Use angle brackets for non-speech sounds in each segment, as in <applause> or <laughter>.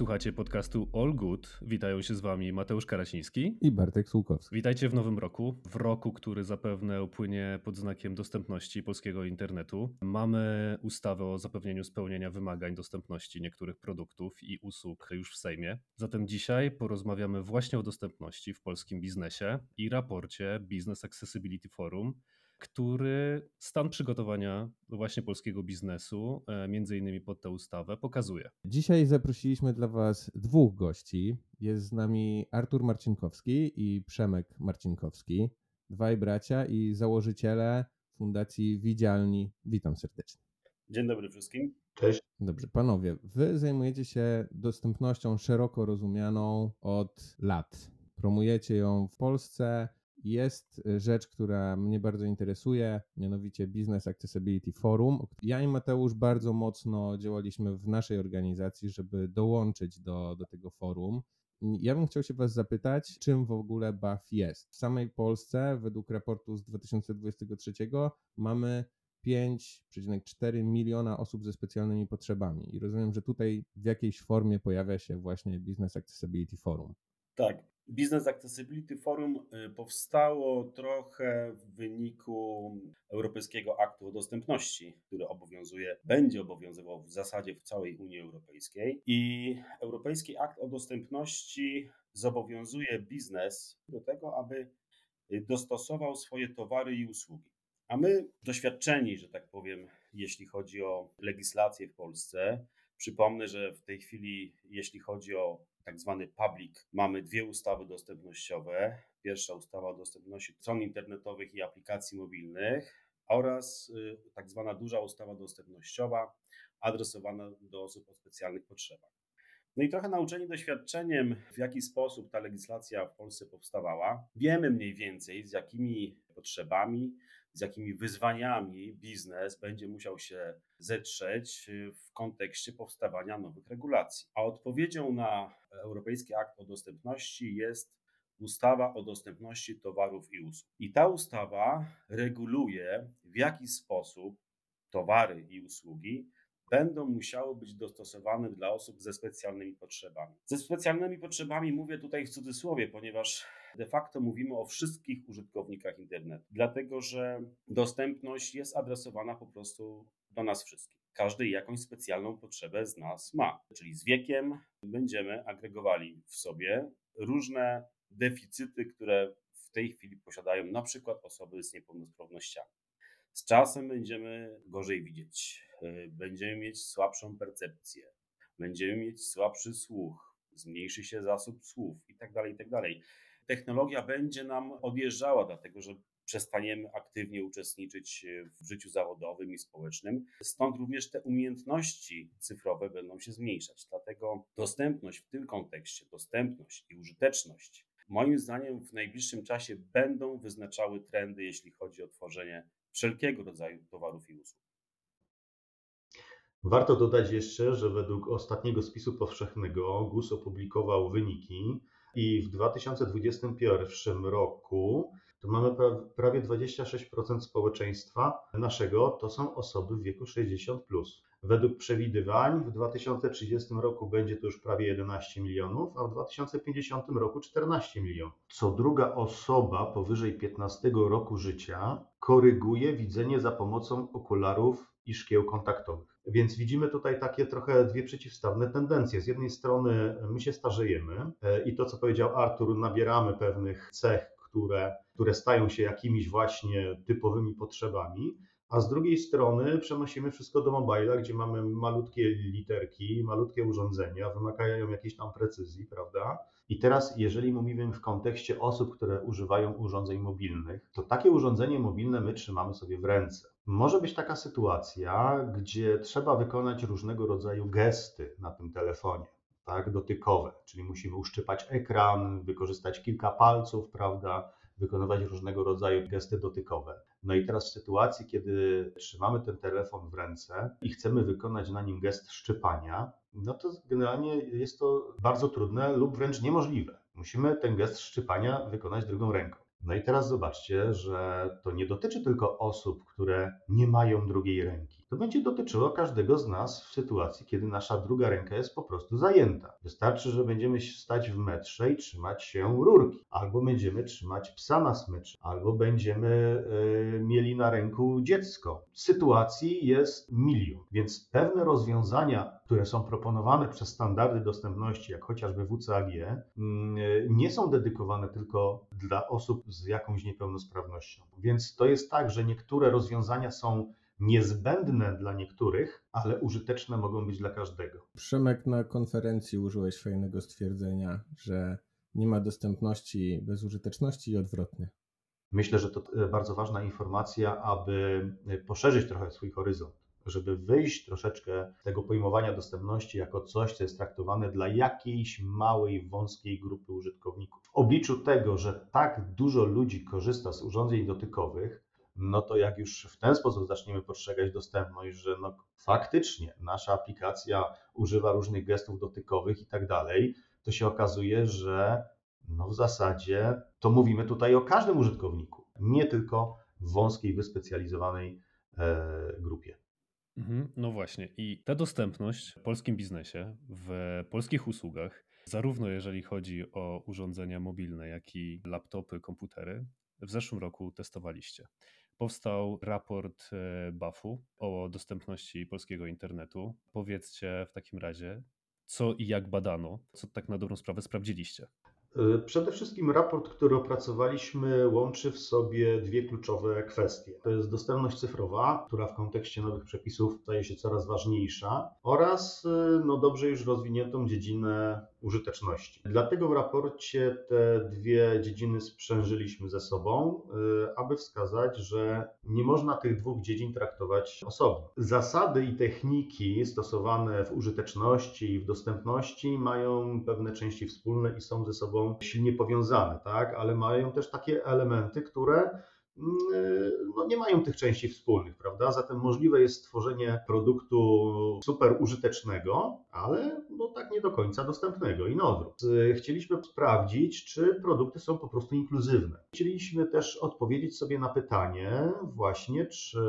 Słuchacie podcastu All Good. Witają się z wami Mateusz Karasiński i Bartek Słukowski. Witajcie w nowym roku, w roku, który zapewne upłynie pod znakiem dostępności polskiego internetu. Mamy ustawę o zapewnieniu spełnienia wymagań dostępności niektórych produktów i usług już w Sejmie. Zatem dzisiaj porozmawiamy właśnie o dostępności w polskim biznesie i raporcie Business Accessibility Forum, który stan przygotowania właśnie polskiego biznesu, e, między innymi pod tę ustawę, pokazuje. Dzisiaj zaprosiliśmy dla Was dwóch gości. Jest z nami Artur Marcinkowski i Przemek Marcinkowski, dwaj bracia i założyciele Fundacji Widzialni. Witam serdecznie. Dzień dobry wszystkim. Cześć. Dobrze, panowie, wy zajmujecie się dostępnością szeroko rozumianą od lat. Promujecie ją w Polsce, jest y, rzecz, która mnie bardzo interesuje, mianowicie Business Accessibility Forum. Ja i Mateusz bardzo mocno działaliśmy w naszej organizacji, żeby dołączyć do, do tego forum. Ja bym chciał się Was zapytać, czym w ogóle BAF jest. W samej Polsce, według raportu z 2023, mamy 5,4 miliona osób ze specjalnymi potrzebami. I rozumiem, że tutaj w jakiejś formie pojawia się właśnie Business Accessibility Forum. Tak, Business Accessibility Forum y, powstało trochę w wyniku Europejskiego Aktu o Dostępności, który obowiązuje, będzie obowiązywał w zasadzie w całej Unii Europejskiej. I Europejski Akt o Dostępności zobowiązuje biznes do tego, aby dostosował swoje towary i usługi. A my, doświadczeni, że tak powiem, jeśli chodzi o legislację w Polsce, przypomnę, że w tej chwili, jeśli chodzi o tak zwany public, mamy dwie ustawy dostępnościowe. Pierwsza ustawa o dostępności stron internetowych i aplikacji mobilnych oraz y, tak zwana duża ustawa dostępnościowa adresowana do osób o specjalnych potrzebach. No i trochę nauczeni doświadczeniem, w jaki sposób ta legislacja w Polsce powstawała, wiemy mniej więcej z jakimi potrzebami, z jakimi wyzwaniami biznes będzie musiał się zetrzeć y, w kontekście powstawania nowych regulacji. A odpowiedzią na Europejski Akt o Dostępności jest ustawa o dostępności towarów i usług. I ta ustawa reguluje, w jaki sposób towary i usługi będą musiały być dostosowane dla osób ze specjalnymi potrzebami. Ze specjalnymi potrzebami mówię tutaj w cudzysłowie, ponieważ de facto mówimy o wszystkich użytkownikach internetu, dlatego że dostępność jest adresowana po prostu do nas wszystkich. Każdy jakąś specjalną potrzebę z nas ma, czyli z wiekiem będziemy agregowali w sobie różne deficyty, które w tej chwili posiadają na przykład osoby z niepełnosprawnościami. Z czasem będziemy gorzej widzieć, będziemy mieć słabszą percepcję, będziemy mieć słabszy słuch, zmniejszy się zasób słów itd. Tak itd. Technologia będzie nam odjeżdżała, dlatego że przestaniemy aktywnie uczestniczyć w życiu zawodowym i społecznym. Stąd również te umiejętności cyfrowe będą się zmniejszać. Dlatego dostępność w tym kontekście, dostępność i użyteczność, moim zdaniem w najbliższym czasie będą wyznaczały trendy, jeśli chodzi o tworzenie wszelkiego rodzaju towarów i usług. Warto dodać jeszcze, że według ostatniego spisu powszechnego GUS opublikował wyniki i w 2021 roku to mamy prawie 26% społeczeństwa naszego to są osoby w wieku 60. Plus. Według przewidywań w 2030 roku będzie to już prawie 11 milionów, a w 2050 roku 14 milionów. Co druga osoba powyżej 15 roku życia koryguje widzenie za pomocą okularów i szkieł kontaktowych. Więc widzimy tutaj takie trochę dwie przeciwstawne tendencje. Z jednej strony my się starzejemy e, i to, co powiedział Artur, nabieramy pewnych cech, które, które stają się jakimiś właśnie typowymi potrzebami, a z drugiej strony przenosimy wszystko do mobila, gdzie mamy malutkie literki, malutkie urządzenia, wymagają jakiejś tam precyzji, prawda? I teraz, jeżeli mówimy w kontekście osób, które używają urządzeń mobilnych, to takie urządzenie mobilne my trzymamy sobie w ręce. Może być taka sytuacja, gdzie trzeba wykonać różnego rodzaju gesty na tym telefonie tak, dotykowe, czyli musimy uszczypać ekran, wykorzystać kilka palców, prawda, wykonywać różnego rodzaju gesty dotykowe. No i teraz w sytuacji, kiedy trzymamy ten telefon w ręce i chcemy wykonać na nim gest szczypania, no to generalnie jest to bardzo trudne lub wręcz niemożliwe. Musimy ten gest szczypania wykonać drugą ręką. No i teraz zobaczcie, że to nie dotyczy tylko osób, które nie mają drugiej ręki. To będzie dotyczyło każdego z nas w sytuacji, kiedy nasza druga ręka jest po prostu zajęta. Wystarczy, że będziemy stać w metrze i trzymać się rurki, albo będziemy trzymać psa na smyczy, albo będziemy y, mieli na ręku dziecko. Sytuacji jest milion, więc pewne rozwiązania, które są proponowane przez standardy dostępności, jak chociażby WCAG, y, nie są dedykowane tylko dla osób z jakąś niepełnosprawnością. Więc to jest tak, że niektóre rozwiązania są niezbędne dla niektórych, ale użyteczne mogą być dla każdego. Przemek na konferencji użyłeś fajnego stwierdzenia, że nie ma dostępności bez użyteczności i odwrotnie. Myślę, że to e, bardzo ważna informacja, aby e, poszerzyć trochę swój horyzont, żeby wyjść troszeczkę z tego pojmowania dostępności jako coś, co jest traktowane dla jakiejś małej, wąskiej grupy użytkowników. W obliczu tego, że tak dużo ludzi korzysta z urządzeń dotykowych, no to jak już w ten sposób zaczniemy postrzegać dostępność, że no faktycznie nasza aplikacja używa różnych gestów dotykowych i tak dalej, to się okazuje, że no w zasadzie to mówimy tutaj o każdym użytkowniku, nie tylko w wąskiej, wyspecjalizowanej e, grupie. Mhm, no właśnie, i ta dostępność w polskim biznesie, w polskich usługach, zarówno jeżeli chodzi o urządzenia mobilne, jak i laptopy, komputery, w zeszłym roku testowaliście powstał raport e, BAF-u o dostępności polskiego internetu. Powiedzcie w takim razie, co i jak badano, co tak na dobrą sprawę sprawdziliście. E, przede wszystkim raport, który opracowaliśmy, łączy w sobie dwie kluczowe kwestie. To jest dostępność cyfrowa, która w kontekście nowych przepisów staje się coraz ważniejsza, oraz e, no, dobrze już rozwiniętą dziedzinę użyteczności. Dlatego w raporcie te dwie dziedziny sprzężyliśmy ze sobą, y, aby wskazać, że nie można tych dwóch dziedzin traktować osobno. Zasady i techniki stosowane w użyteczności i w dostępności mają pewne części wspólne i są ze sobą silnie powiązane, tak? ale mają też takie elementy, które no nie mają tych części wspólnych, prawda? Zatem możliwe jest stworzenie produktu super użytecznego, ale no tak nie do końca dostępnego i na odwrót. Chcieliśmy sprawdzić, czy produkty są po prostu inkluzywne. Chcieliśmy też odpowiedzieć sobie na pytanie właśnie, czy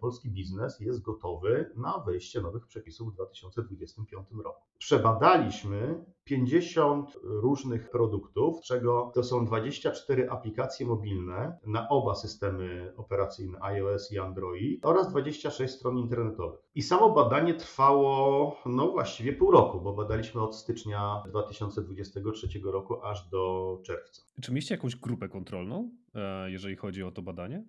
polski biznes jest gotowy na wejście nowych przepisów w 2025 roku. Przebadaliśmy 50 różnych produktów, z czego to są 24 aplikacje mobilne na oba systemy operacyjne iOS i Android oraz 26 stron internetowych. I samo badanie trwało no właściwie pół roku, bo badaliśmy od stycznia 2023 roku aż do czerwca. Czy mieliście jakąś grupę kontrolną, e, jeżeli chodzi o to badanie?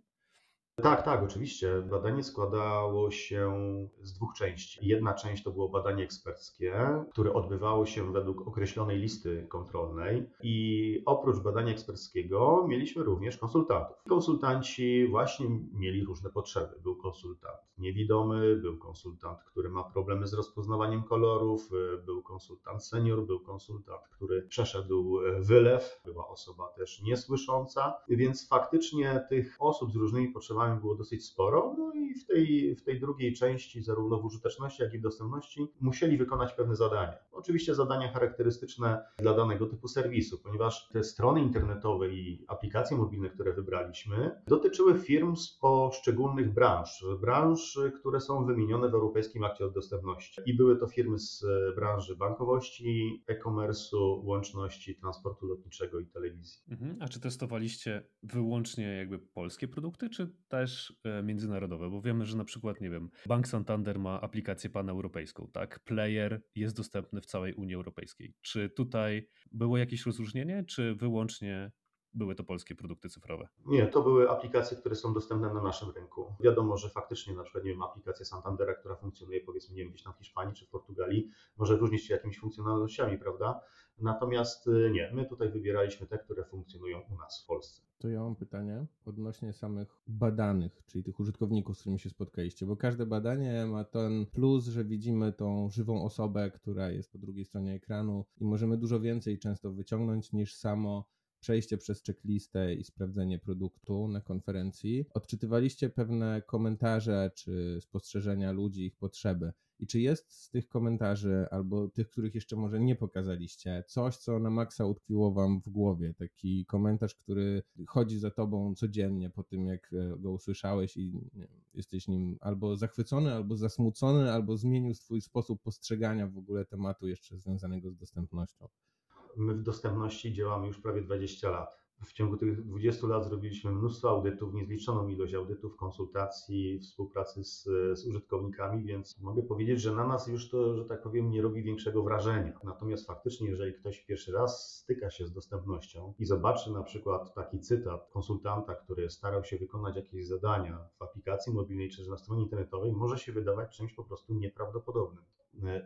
Tak, tak, oczywiście. Badanie składało się z dwóch części. Jedna część to było badanie eksperckie, które odbywało się według określonej listy kontrolnej i oprócz badania eksperckiego mieliśmy również konsultantów. Konsultanci właśnie mieli różne potrzeby. Był konsultant niewidomy, był konsultant, który ma problemy z rozpoznawaniem kolorów, był konsultant senior, był konsultant, który przeszedł wylew, była osoba też niesłysząca, więc faktycznie tych osób z różnymi potrzebami było dosyć sporo, no i w tej, w tej drugiej części, zarówno w użyteczności, jak i w dostępności, musieli wykonać pewne zadania. Oczywiście zadania charakterystyczne dla danego typu serwisu, ponieważ te strony internetowe i aplikacje mobilne, które wybraliśmy, dotyczyły firm z poszczególnych branż, branż, które są wymienione w Europejskim Akcie o Dostępności. I były to firmy z branży bankowości, e-commerce'u, łączności, transportu lotniczego i telewizji. Mhm. A czy testowaliście wyłącznie jakby polskie produkty, czy też e, międzynarodowe? Bo wiemy, że na przykład, nie wiem, Bank Santander ma aplikację paneuropejską, tak? Player jest dostępny w całej Unii Europejskiej. Czy tutaj było jakieś rozróżnienie, czy wyłącznie były to polskie produkty cyfrowe? Nie, to były aplikacje, które są dostępne na naszym rynku. Wiadomo, że faktycznie na przykład, nie wiem, aplikacja Santandera, która funkcjonuje powiedzmy, nie wiem, gdzieś tam w Hiszpanii czy w Portugalii, może różnić się jakimiś funkcjonalnościami, prawda? Natomiast y, nie, my tutaj wybieraliśmy te, które funkcjonują u nas w Polsce. To ja mam pytanie odnośnie samych badanych, czyli tych użytkowników, z którymi się spotkaliście, bo każde badanie ma ten plus, że widzimy tą żywą osobę, która jest po drugiej stronie ekranu i możemy dużo więcej często wyciągnąć niż samo przejście przez checklistę i sprawdzenie produktu na konferencji, odczytywaliście pewne komentarze czy spostrzeżenia ludzi, ich potrzeby. I czy jest z tych komentarzy, albo tych, których jeszcze może nie pokazaliście, coś, co na maksa utkwiło wam w głowie? Taki komentarz, który chodzi za tobą codziennie po tym, jak e, go usłyszałeś i jesteś nim albo zachwycony, albo zasmucony, albo zmienił swój sposób postrzegania w ogóle tematu jeszcze związanego z dostępnością. My w dostępności działamy już prawie 20 lat. W ciągu tych 20 lat zrobiliśmy mnóstwo audytów, niezliczoną ilość audytów, konsultacji, współpracy z, z, użytkownikami, więc mogę powiedzieć, że na nas już to, że tak powiem, nie robi większego wrażenia. Natomiast faktycznie, jeżeli ktoś pierwszy raz styka się z dostępnością i zobaczy na przykład taki cytat konsultanta, który starał się wykonać jakieś zadania w aplikacji mobilnej czy na stronie internetowej, może się wydawać czymś po prostu nieprawdopodobnym.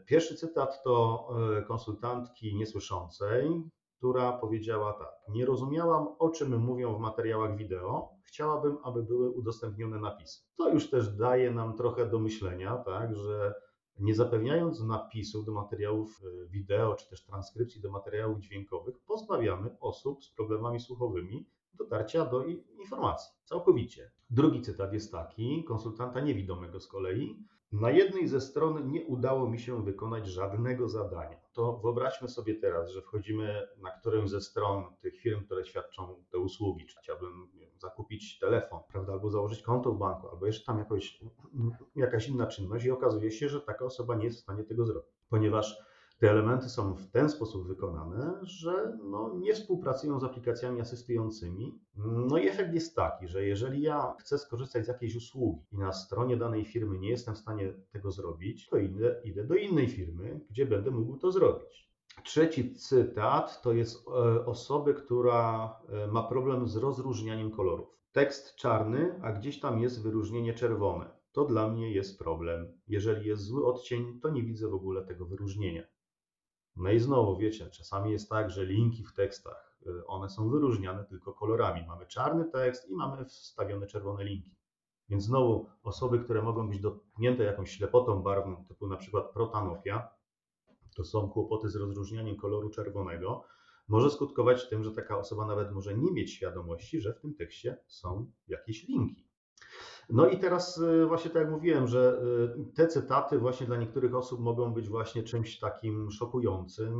Pierwszy cytat to e, konsultantki niesłyszącej, która powiedziała tak: Nie rozumiałam, o czym mówią w materiałach wideo. Chciałabym, aby były udostępnione napisy. To już też daje nam trochę do myślenia, tak, że nie zapewniając napisów do materiałów e, wideo, czy też transkrypcji do materiałów dźwiękowych, pozbawiamy osób z problemami słuchowymi dotarcia do informacji całkowicie. Drugi cytat jest taki, konsultanta niewidomego z kolei. Na jednej ze stron nie udało mi się wykonać żadnego zadania. To wyobraźmy sobie teraz, że wchodzimy na którąś ze stron tych firm, które świadczą te usługi, czy chciałbym zakupić telefon, prawda, albo założyć konto w banku, albo jeszcze tam jakoś, jakaś inna czynność i okazuje się, że taka osoba nie jest w stanie tego zrobić, ponieważ te elementy są w ten sposób wykonane, że no, nie współpracują z aplikacjami asystującymi. No i efekt jest taki, że jeżeli ja chcę skorzystać z jakiejś usługi i na stronie danej firmy nie jestem w stanie tego zrobić, to idę, idę do innej firmy, gdzie będę mógł to zrobić. Trzeci cytat to jest e, osoby, która e, ma problem z rozróżnianiem kolorów. Tekst czarny, a gdzieś tam jest wyróżnienie czerwone. To dla mnie jest problem. Jeżeli jest zły odcień, to nie widzę w ogóle tego wyróżnienia. No i znowu, wiecie, czasami jest tak, że linki w tekstach, y, one są wyróżniane tylko kolorami. Mamy czarny tekst i mamy wstawione czerwone linki. Więc znowu osoby, które mogą być dotknięte jakąś ślepotą barwną, typu na przykład protanofia, to są kłopoty z rozróżnianiem koloru czerwonego, może skutkować tym, że taka osoba nawet może nie mieć świadomości, że w tym tekście są jakieś linki. No i teraz y, właśnie tak jak mówiłem, że y, te cytaty właśnie dla niektórych osób mogą być właśnie czymś takim szokującym,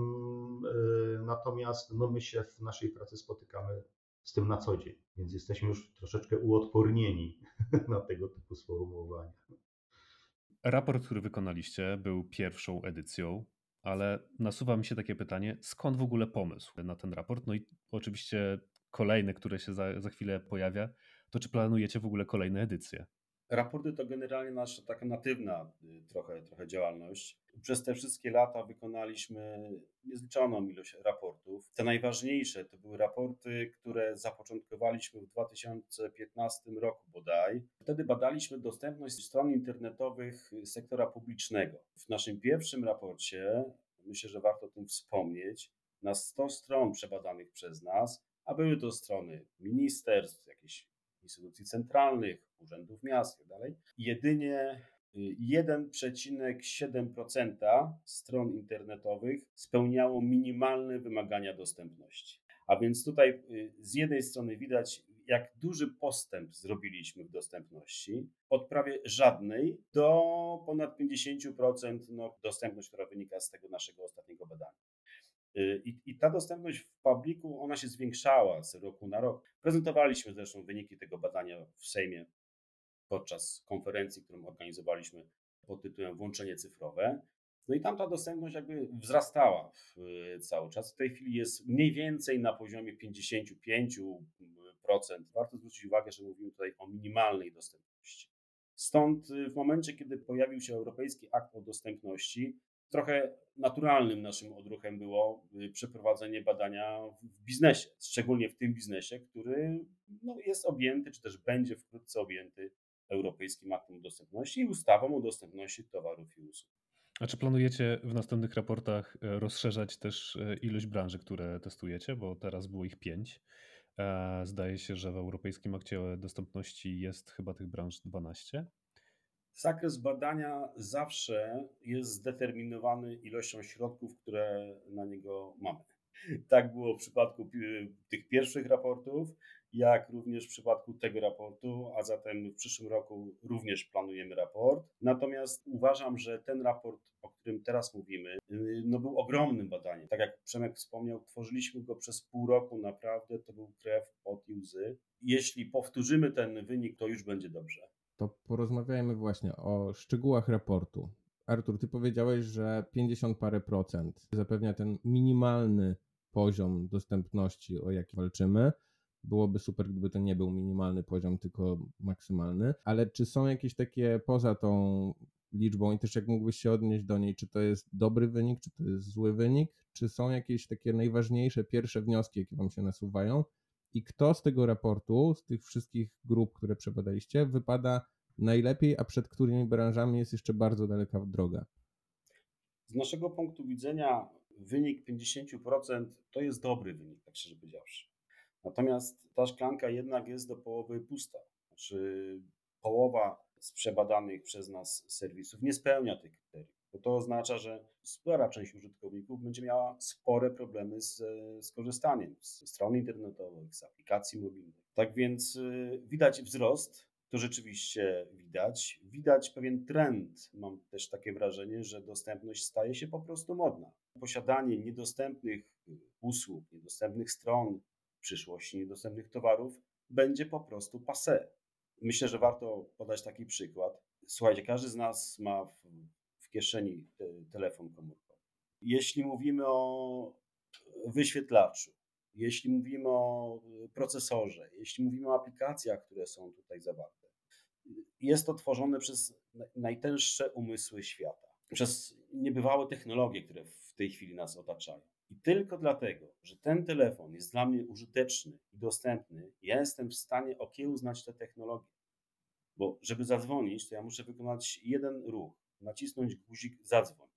y, natomiast no my się w naszej pracy spotykamy z tym na co dzień, więc jesteśmy już troszeczkę uodpornieni <laughs> na tego typu sformułowania. Raport, który wykonaliście, był pierwszą edycją, ale nasuwa mi się takie pytanie, skąd w ogóle pomysł na ten raport? No i oczywiście kolejny, które się za, za chwilę pojawia, to czy planujecie w ogóle kolejne edycje? Raporty to generalnie nasza taka natywna y, trochę, trochę działalność. Przez te wszystkie lata wykonaliśmy niezliczoną ilość raportów. Te najważniejsze to były raporty, które zapoczątkowaliśmy w 2015 roku bodaj. Wtedy badaliśmy dostępność stron internetowych sektora publicznego. W naszym pierwszym raporcie, myślę, że warto o tym wspomnieć, na 100 stron przebadanych przez nas, a były to strony ministerstw, instytucji centralnych, urzędów miast itd. Tak jedynie 1,7% y, stron internetowych spełniało minimalne wymagania dostępności. A więc tutaj y, z jednej strony widać, jak duży postęp zrobiliśmy w dostępności, od prawie żadnej do ponad 50% no, dostępność, która wynika z tego naszego ostatniego badania. Y, I, I, ta dostępność w publiku, ona się zwiększała z roku na rok. Prezentowaliśmy zresztą wyniki tego badania w Sejmie podczas konferencji, którą organizowaliśmy pod tytułem Włączenie cyfrowe. No i tam ta dostępność jakby wzrastała cały czas. W tej chwili jest mniej więcej na poziomie 55%. Warto zwrócić uwagę, że mówimy tutaj o minimalnej dostępności. Stąd y, w momencie, kiedy pojawił się Europejski Akt o Dostępności, trochę naturalnym naszym odruchem było y, przeprowadzenie badania w biznesie, szczególnie w tym biznesie, który no, jest objęty, czy też będzie wkrótce objęty Europejskim Aktem Dostępności i ustawą o dostępności towarów i usług. A czy planujecie w następnych raportach e, rozszerzać też e, ilość branży, które testujecie? Bo teraz było ich pięć. E, zdaje się, że w Europejskim Akcie Dostępności jest chyba tych branż 12. Zakres badania zawsze jest zdeterminowany ilością środków, które na niego mamy. Tak było w przypadku tych pierwszych raportów, jak również w przypadku tego raportu, a zatem w przyszłym roku również planujemy raport. Natomiast uważam, że ten raport, o którym teraz mówimy, y, no był ogromnym badaniem. Tak jak Przemek wspomniał, tworzyliśmy go przez pół roku, naprawdę to był krew, pot i łzy. Jeśli powtórzymy ten wynik, to już będzie dobrze. To porozmawiajmy właśnie o szczegółach raportu. Artur, ty powiedziałeś, że 50 parę procent zapewnia ten minimalny poziom dostępności, o jaki walczymy. Byłoby super, gdyby to nie był minimalny poziom, tylko maksymalny. Ale czy są jakieś takie poza tą liczbą i też jak mógłbyś się odnieść do niej, czy to jest dobry wynik, czy to jest zły wynik, czy są jakieś takie najważniejsze pierwsze wnioski, jakie wam się nasuwają i kto z tego raportu, z tych wszystkich grup, które przebadaliście, wypada najlepiej, a przed którymi branżami jest jeszcze bardzo daleka droga? Z naszego punktu widzenia wynik 50% to jest dobry wynik, tak szczerze powiedziawszy. Natomiast ta szklanka jednak jest do połowy pusta. Znaczy połowa z przebadanych przez nas serwisów nie spełnia tych kryteriów. To oznacza, że spora część użytkowników będzie miała spore problemy z, z korzystaniem z stron internetowych, z aplikacji mobilnych. Tak więc y, widać wzrost, to rzeczywiście widać. Widać pewien trend. Mam też takie wrażenie, że dostępność staje się po prostu modna. Posiadanie niedostępnych usług, niedostępnych stron, w przyszłości niedostępnych towarów będzie po prostu passe. Myślę, że warto podać taki przykład. Słuchajcie, każdy z nas ma w kieszeni te, telefon komórkowy. Jeśli mówimy o wyświetlaczu, jeśli mówimy o procesorze, jeśli mówimy o aplikacjach, które są tutaj zawarte, jest to tworzone przez najtęższe umysły świata, przez niebywałe technologie, które w tej chwili nas otaczają. I tylko dlatego, że ten telefon jest dla mnie użyteczny i dostępny, ja jestem w stanie okiełznać tę technologię. Bo żeby zadzwonić, to ja muszę wykonać jeden ruch, nacisnąć guzik zadzwoń.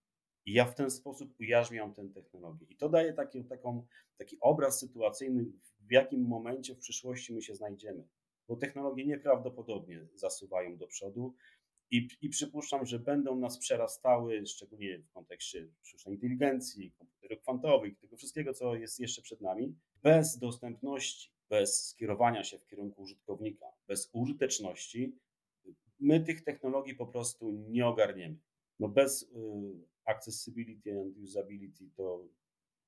I ja w ten sposób ujarzmiam tę technologię. I to daje taki, taką, taki obraz sytuacyjny, w jakim momencie w przyszłości my się znajdziemy. Bo technologie nieprawdopodobnie zasuwają do przodu i, I przypuszczam, że będą nas przerastały, szczególnie w kontekście sztucznej inteligencji, komputerów kwantowych, tego wszystkiego, co jest jeszcze przed nami. Bez dostępności, bez skierowania się w kierunku użytkownika, bez użyteczności, my tych technologii po prostu nie ogarniemy. No bez y, accessibility and usability to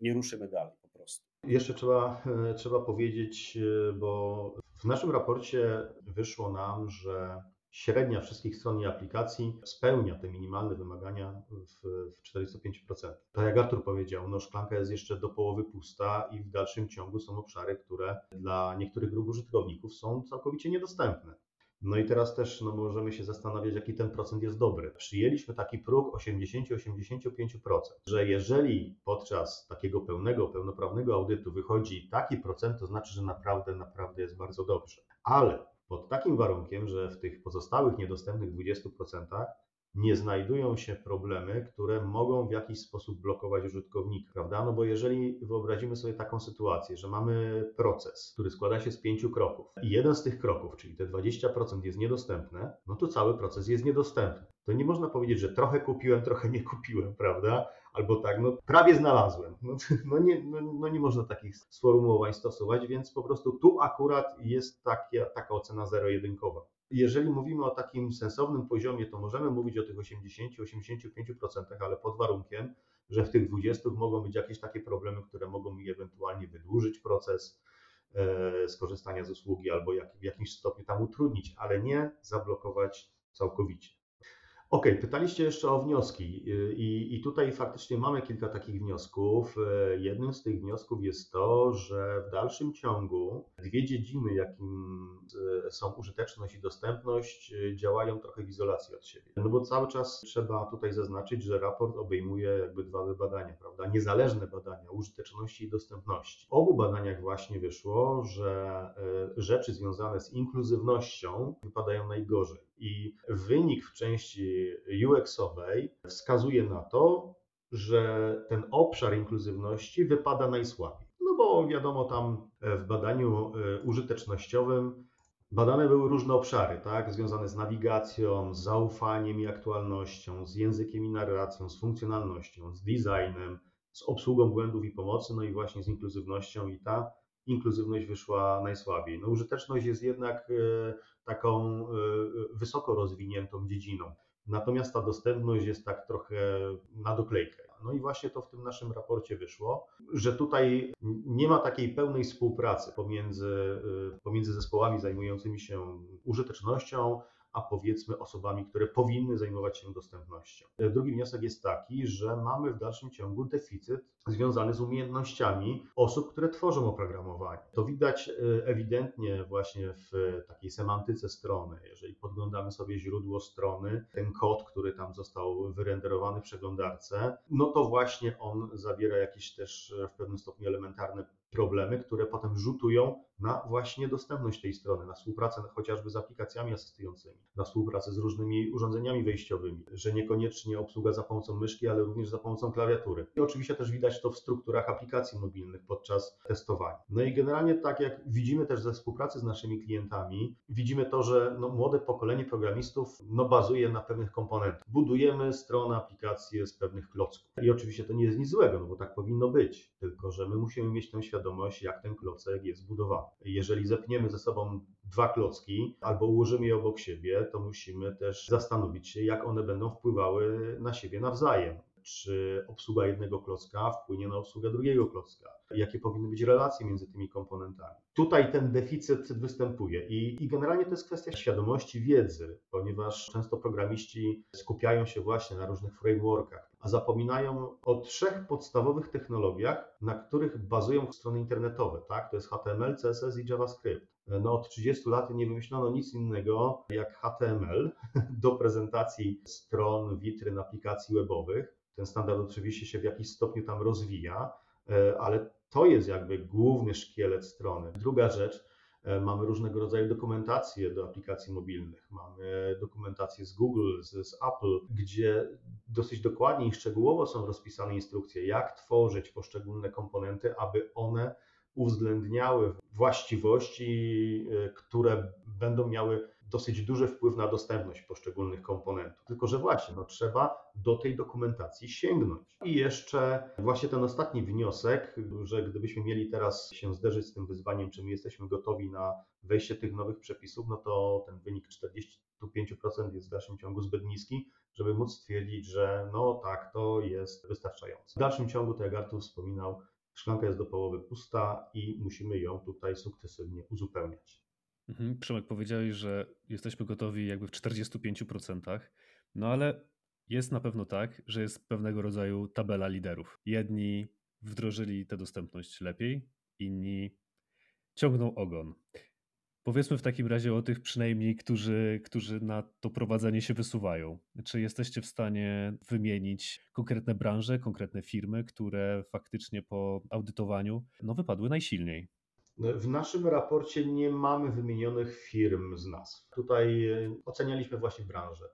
nie ruszymy dalej po prostu. Jeszcze trzeba, e, trzeba powiedzieć, e, bo w naszym raporcie wyszło nam, że średnia wszystkich stron i aplikacji spełnia te minimalne wymagania w, w 45%. Tak jak Artur powiedział, no szklanka jest jeszcze do połowy pusta i w dalszym ciągu są obszary, które dla niektórych grup użytkowników są całkowicie niedostępne. No i teraz też no, możemy się zastanawiać, jaki ten procent jest dobry. Przyjęliśmy taki próg 80-85%, że jeżeli podczas takiego pełnego, pełnoprawnego audytu wychodzi taki procent, to znaczy, że naprawdę, naprawdę jest bardzo dobrze. Ale pod takim warunkiem, że w tych pozostałych niedostępnych 20% nie znajdują się problemy, które mogą w jakiś sposób blokować użytkownika, prawda? No bo jeżeli wyobrazimy sobie taką sytuację, że mamy proces, który składa się z pięciu kroków i jeden z tych kroków, czyli te 20% jest niedostępne, no to cały proces jest niedostępny. To nie można powiedzieć, że trochę kupiłem, trochę nie kupiłem, prawda? Albo tak, no prawie znalazłem. No, <laughs> no nie, no, no, nie można takich sformułowań stosować, więc po prostu tu akurat jest taka, taka ocena zero-jedynkowa. Jeżeli mówimy o takim sensownym poziomie, to możemy mówić o tych 80-85%, ale pod warunkiem, że w tych 20 mogą być jakieś takie problemy, które mogą mi ewentualnie wydłużyć proces e, skorzystania z usługi albo jak, w jakimś stopniu tam utrudnić, ale nie zablokować całkowicie. Ok, pytaliście jeszcze o wnioski I, i tutaj faktycznie mamy kilka takich wniosków. E, jednym z tych wniosków jest to, że w dalszym ciągu dwie dziedziny, jakim e, są użyteczność i dostępność, e, działają trochę w izolacji od siebie. No bo cały czas trzeba tutaj zaznaczyć, że raport obejmuje jakby dwa badania, prawda? Niezależne badania użyteczności i dostępności. W obu badaniach właśnie wyszło, że rzeczy związane z inkluzywnością wypadają najgorzej. I wynik w części UX-owej wskazuje na to, że ten obszar inkluzywności wypada najsłabiej. No bo wiadomo, tam w badaniu e, użytecznościowym badane były różne obszary, tak, związane z nawigacją, z zaufaniem i aktualnością, z językiem i narracją, z funkcjonalnością, z designem, z obsługą błędów i pomocy, no i właśnie z inkluzywnością i ta inkluzywność wyszła najsłabiej. No użyteczność jest jednak e, taką e, wysoko rozwiniętą dziedziną. Natomiast ta dostępność jest tak trochę na doklejkę. No i właśnie to w tym naszym raporcie wyszło, że tutaj nie ma takiej pełnej współpracy pomiędzy, e, pomiędzy zespołami zajmującymi się użytecznością, a powiedzmy osobami, które powinny zajmować się dostępnością. Drugi wniosek jest taki, że mamy w dalszym ciągu deficyt związany z umiejętnościami osób, które tworzą oprogramowanie. To widać e, ewidentnie właśnie w takiej semantyce strony. Jeżeli podglądamy sobie źródło strony, ten kod, który tam został wyrenderowany w przeglądarce, no to właśnie on zawiera jakieś też w pewnym stopniu elementarne problemy, które potem rzutują na właśnie dostępność tej strony, na współpracę chociażby z aplikacjami asystującymi, na współpracę z różnymi urządzeniami wejściowymi, że niekoniecznie obsługa za pomocą myszki, ale również za pomocą klawiatury. I oczywiście też widać to w strukturach aplikacji mobilnych podczas testowania. No i generalnie tak jak widzimy też ze współpracy z naszymi klientami, widzimy to, że no, młode pokolenie programistów no, bazuje na pewnych komponentach. Budujemy stronę, aplikację z pewnych klocków. I oczywiście to nie jest nic złego, no bo tak powinno być, tylko że my musimy mieć tę świadomość, jak ten klocek jest Jeżeli zepniemy ze sobą dwa klocki albo ułożymy je obok siebie, to musimy też zastanowić się, jak one będą wpływały na siebie nawzajem. Czy obsługa jednego klocka wpłynie na obsługę drugiego klocka, jakie powinny być relacje między tymi komponentami. Tutaj ten deficyt występuje i, i generalnie to jest kwestia świadomości wiedzy, ponieważ często programiści skupiają się właśnie na różnych frameworkach, a zapominają o trzech podstawowych technologiach, na których bazują strony internetowe. Tak? To jest HTML, CSS i JavaScript. No, od 30 lat nie wymyślono nic innego jak HTML <laughs> do prezentacji stron, witryn, aplikacji webowych. Ten standard oczywiście się w jakiś stopniu tam rozwija, e, ale to jest jakby główny szkielet strony. Druga rzecz, mamy różnego rodzaju dokumentacje do aplikacji mobilnych. Mamy dokumentację z Google, z, z, Apple, gdzie dosyć dokładnie i szczegółowo są rozpisane instrukcje, jak tworzyć poszczególne komponenty, aby one uwzględniały właściwości, e, które będą miały dosyć duży wpływ na dostępność poszczególnych komponentów. Tylko, że właśnie, no, trzeba do tej dokumentacji sięgnąć. I jeszcze właśnie ten ostatni wniosek, że gdybyśmy mieli teraz się zderzyć z tym wyzwaniem, czy my jesteśmy gotowi na wejście tych nowych przepisów, no to ten wynik 45% jest w dalszym ciągu zbyt niski, żeby móc stwierdzić, że no tak, to jest wystarczające. W dalszym ciągu, tak jak Artur wspominał, szklanka jest do połowy pusta i musimy ją tutaj sukcesywnie uzupełniać. Mhm. Przemek, powiedziałeś, że jesteśmy gotowi jakby w 45%, no ale jest na pewno tak, że jest pewnego rodzaju tabela liderów. Jedni wdrożyli tę dostępność lepiej, inni ciągną ogon. Powiedzmy w takim razie o tych przynajmniej, którzy, którzy na to prowadzenie się wysuwają. Czy jesteście w stanie wymienić konkretne branże, konkretne firmy, które faktycznie po audytowaniu no, wypadły najsilniej? W naszym raporcie nie mamy wymienionych firm z nas. Tutaj e, ocenialiśmy właśnie branżę.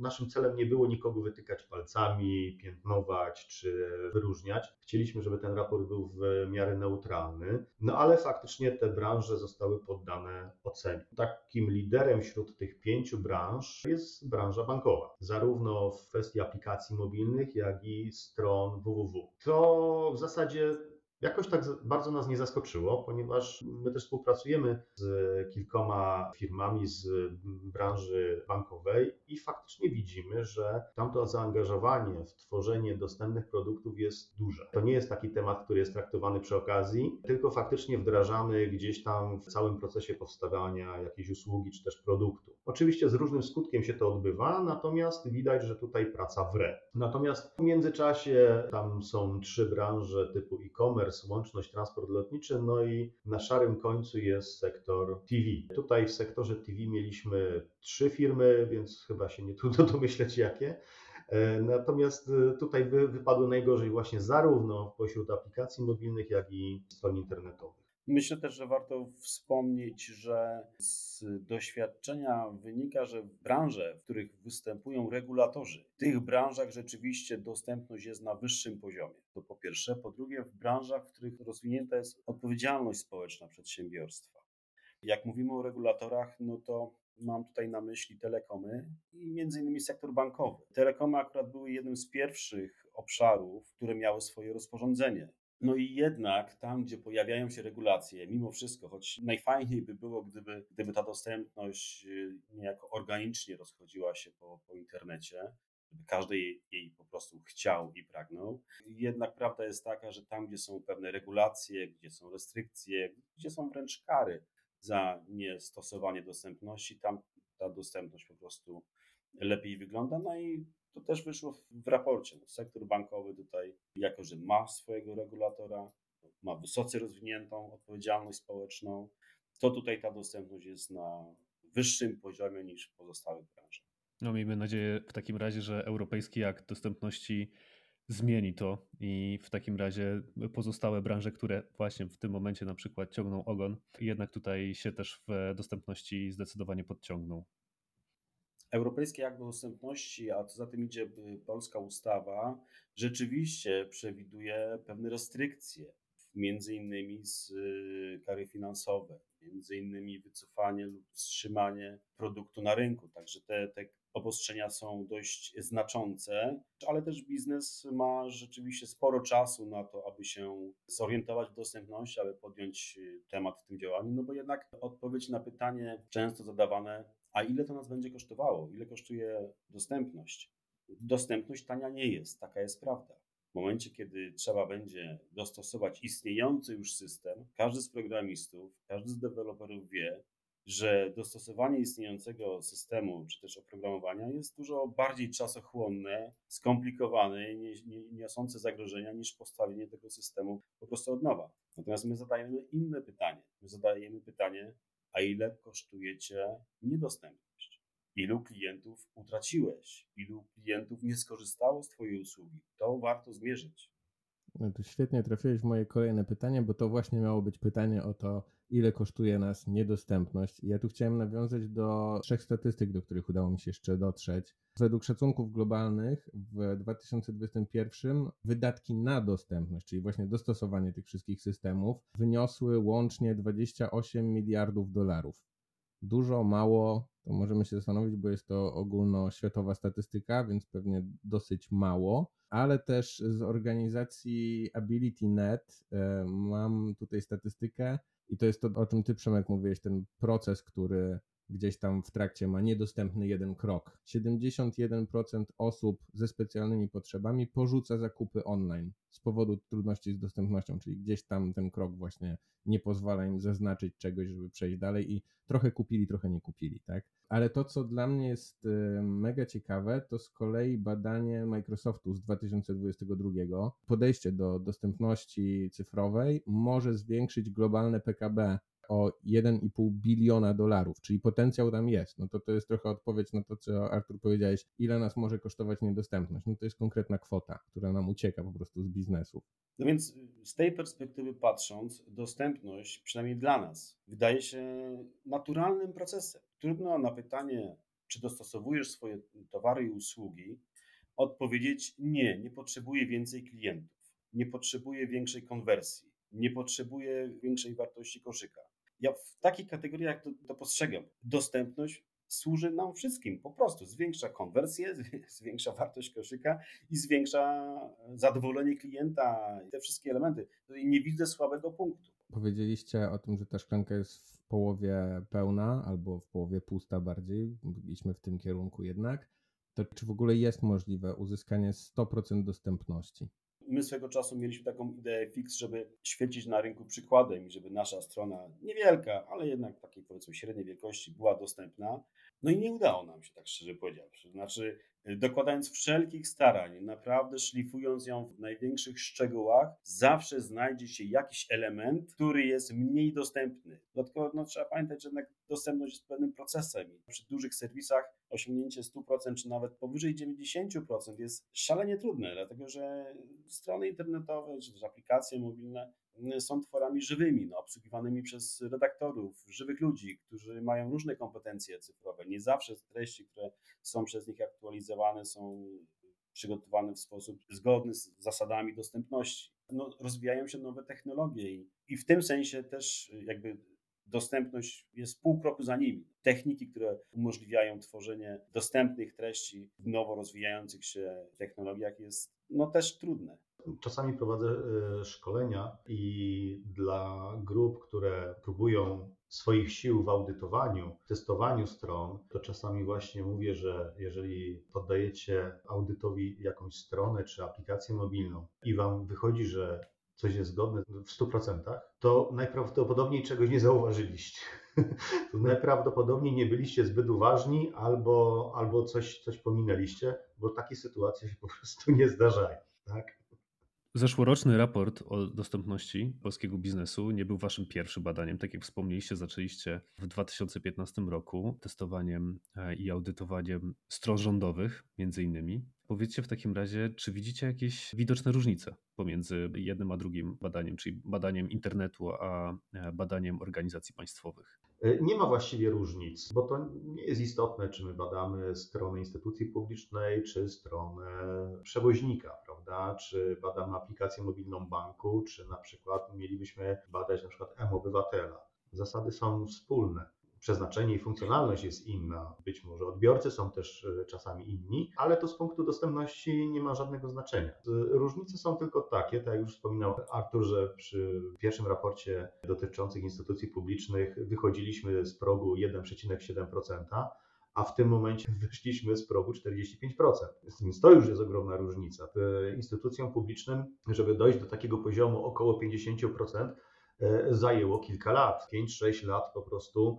Naszym celem nie było nikogo wytykać palcami, piętnować czy wyróżniać. Chcieliśmy, żeby ten raport był w miarę neutralny, no ale faktycznie te branże zostały poddane ocenie. Takim liderem wśród tych pięciu branż jest branża bankowa, zarówno w kwestii aplikacji mobilnych, jak i stron www. To w zasadzie jakoś tak bardzo nas nie zaskoczyło, ponieważ my też współpracujemy z kilkoma firmami z branży bankowej i faktycznie widzimy, że tamto zaangażowanie w tworzenie dostępnych produktów jest duże. To nie jest taki temat, który jest traktowany przy okazji, tylko faktycznie wdrażany gdzieś tam w całym procesie powstawania jakiejś usługi czy też produktu. Oczywiście z różnym skutkiem się to odbywa, natomiast widać, że tutaj praca wre. Natomiast w międzyczasie tam są trzy branże typu e-commerce, e-commerce, łączność, transport lotniczy, no i na szarym końcu jest sektor TV. Tutaj w sektorze TV mieliśmy trzy firmy, więc chyba się nie trudno <laughs> domyśleć jakie. E, natomiast e, tutaj wypadły najgorzej właśnie zarówno pośród aplikacji mobilnych, jak i stron internetowych. Myślę też, że warto wspomnieć, że z doświadczenia wynika, że w branże, w których występują regulatorzy, w tych branżach rzeczywiście dostępność jest na wyższym poziomie. To po pierwsze. Po drugie, w branżach, w których rozwinięta jest odpowiedzialność społeczna przedsiębiorstwa. Jak mówimy o regulatorach, no to Mam tutaj na myśli telekomy i między innymi sektor bankowy. Telekomy akurat były jednym z pierwszych obszarów, które miały swoje rozporządzenie. No i jednak tam, gdzie pojawiają się regulacje, mimo wszystko, choć najfajniej by było, gdyby, gdyby ta dostępność y, niejako organicznie rozchodziła się po, po internecie, gdyby każdy jej, jej, po prostu chciał i pragnął. Jednak prawda jest taka, że tam, gdzie są pewne regulacje, gdzie są restrykcje, gdzie są wręcz kary za niestosowanie dostępności, tam ta dostępność po prostu lepiej wygląda. No i to też wyszło w raporcie. No, sektor bankowy tutaj, jako że ma swojego regulatora, ma wysoce rozwiniętą odpowiedzialność społeczną, to tutaj ta dostępność jest na wyższym poziomie niż w pozostałych branżach. No miejmy nadzieję w takim razie, że Europejski Akt Dostępności zmieni to i w takim razie pozostałe branże, które właśnie w tym momencie na przykład ciągną ogon, jednak tutaj się też w dostępności zdecydowanie podciągną. Europejski Akt Dostępności, a co za tym idzie polska ustawa, rzeczywiście przewiduje pewne restrykcje, między innymi z y, kary finansowe, między innymi wycofanie lub wstrzymanie produktu na rynku. Także te, te obostrzenia są dość znaczące, ale też biznes ma rzeczywiście sporo czasu na to, aby się zorientować w dostępności, aby podjąć y, temat w tym działaniu, no bo jednak odpowiedź na pytanie często zadawane, a ile to nas będzie kosztowało, ile kosztuje dostępność? Dostępność tania nie jest, taka jest prawda. W momencie, kiedy trzeba będzie dostosować istniejący już system, każdy z programistów, każdy z deweloperów wie, że dostosowanie istniejącego systemu czy też oprogramowania jest dużo bardziej czasochłonne, skomplikowane i niosące zagrożenia niż postawienie tego systemu po prostu od nowa. Natomiast my zadajemy inne pytanie. My zadajemy pytanie, a ile kosztuje cię niedostępność? Ilu klientów utraciłeś? Ilu klientów nie skorzystało z Twojej usługi? To warto zmierzyć. No to świetnie trafiłeś w moje kolejne pytanie, bo to właśnie miało być pytanie o to, ile kosztuje nas niedostępność. Ja tu chciałem nawiązać do trzech statystyk, do których udało mi się jeszcze dotrzeć. Według szacunków globalnych w 2021 wydatki na dostępność, czyli właśnie dostosowanie tych wszystkich systemów, wyniosły łącznie 28 miliardów dolarów. Dużo, mało, to możemy się zastanowić, bo jest to ogólnoświatowa statystyka, więc pewnie dosyć mało, ale też z organizacji AbilityNet e, mam tutaj statystykę i to jest to, o czym ty Przemek mówiłeś, ten proces, który gdzieś tam w trakcie ma niedostępny jeden krok. 71% osób ze specjalnymi potrzebami porzuca zakupy online z powodu trudności z dostępnością, czyli gdzieś tam ten krok właśnie nie pozwala im zaznaczyć czegoś, żeby przejść dalej i trochę kupili, trochę nie kupili, tak? Ale to, co dla mnie jest y, mega ciekawe, to z kolei badanie Microsoftu z 2022. Podejście do dostępności cyfrowej może zwiększyć globalne PKB o 1,5 biliona dolarów, czyli potencjał tam jest. No to to jest trochę odpowiedź na to, co Artur powiedziałeś, ile nas może kosztować niedostępność. No to jest konkretna kwota, która nam ucieka po prostu z biznesu. No więc z tej perspektywy patrząc, dostępność, przynajmniej dla nas, wydaje się naturalnym procesem. Trudno na pytanie, czy dostosowujesz swoje towary i usługi, odpowiedzieć nie, nie potrzebuję więcej klientów, nie potrzebuję większej konwersji, nie potrzebuję większej wartości koszyka. Ja w takich kategoriach to, to postrzegam. Dostępność służy nam wszystkim, po prostu zwiększa konwersję, <laughs> zwiększa wartość koszyka i zwiększa zadowolenie klienta i te wszystkie elementy. I nie widzę słabego punktu. Powiedzieliście o tym, że ta szklanka jest w połowie pełna albo w połowie pusta bardziej. Idźmy w tym kierunku jednak. To czy w ogóle jest możliwe uzyskanie 100% dostępności? My swego czasu mieliśmy taką ideę fix, żeby świecić na rynku przykładem i żeby nasza strona niewielka, ale jednak takiej powiedzmy średniej wielkości była dostępna. No i nie udało nam się, tak szczerze powiedziawszy. Znaczy, dokładając wszelkich starań, naprawdę szlifując ją w największych szczegółach, zawsze znajdzie się jakiś element, który jest mniej dostępny. Dodatkowo no, trzeba pamiętać, że jednak dostępność jest pewnym procesem. Przy dużych serwisach osiągnięcie 100% czy nawet powyżej 90% jest szalenie trudne, dlatego że strony internetowe czy też aplikacje mobilne są tworami żywymi, no, obsługiwanymi przez redaktorów, żywych ludzi, którzy mają różne kompetencje cyfrowe. Nie zawsze treści, które są przez nich aktualizowane, są przygotowane w sposób zgodny z zasadami dostępności. No, rozwijają się nowe technologie i, i w tym sensie też jakby dostępność jest pół kroku za nimi. Techniki, które umożliwiają tworzenie dostępnych treści w nowo rozwijających się technologiach jest no też trudne. Czasami prowadzę e, szkolenia i dla grup, które próbują swoich sił w audytowaniu, testowaniu stron, to czasami właśnie mówię, że jeżeli poddajecie audytowi jakąś stronę czy aplikację mobilną i wam wychodzi, że coś jest zgodne w 100%, to najprawdopodobniej czegoś nie zauważyliście. <laughs> najprawdopodobniej nie byliście zbyt uważni albo, albo coś, coś pominęliście, bo takie sytuacje się po prostu nie zdarzają. Tak? Zeszłoroczny raport o dostępności polskiego biznesu nie był waszym pierwszym badaniem. Tak jak wspomnieliście, zaczęliście w 2015 roku testowaniem e, i audytowaniem stron rządowych, między innymi. Powiedzcie w takim razie, czy widzicie jakieś widoczne różnice pomiędzy jednym a drugim badaniem, czyli badaniem internetu a e, badaniem organizacji państwowych? E, nie ma właściwie różnic, bo to nie jest istotne, czy my badamy stronę instytucji publicznej, czy stronę przewoźnika, prawda? Czy badamy aplikację mobilną banku, czy na przykład mielibyśmy badać na przykład M-Obywatela. Zasady są wspólne przeznaczenie i funkcjonalność jest inna. Być może odbiorcy są też e, czasami inni, ale to z punktu dostępności nie ma żadnego znaczenia. Różnice są tylko takie, tak jak już wspominał Artur, że przy pierwszym raporcie dotyczących instytucji publicznych wychodziliśmy z progu 1,7%, a w tym momencie <laughs> wyszliśmy z progu 45%. Więc to już jest ogromna różnica. Instytucjom publicznym, żeby dojść do takiego poziomu około 50%, e, zajęło kilka lat, 5-6 lat po prostu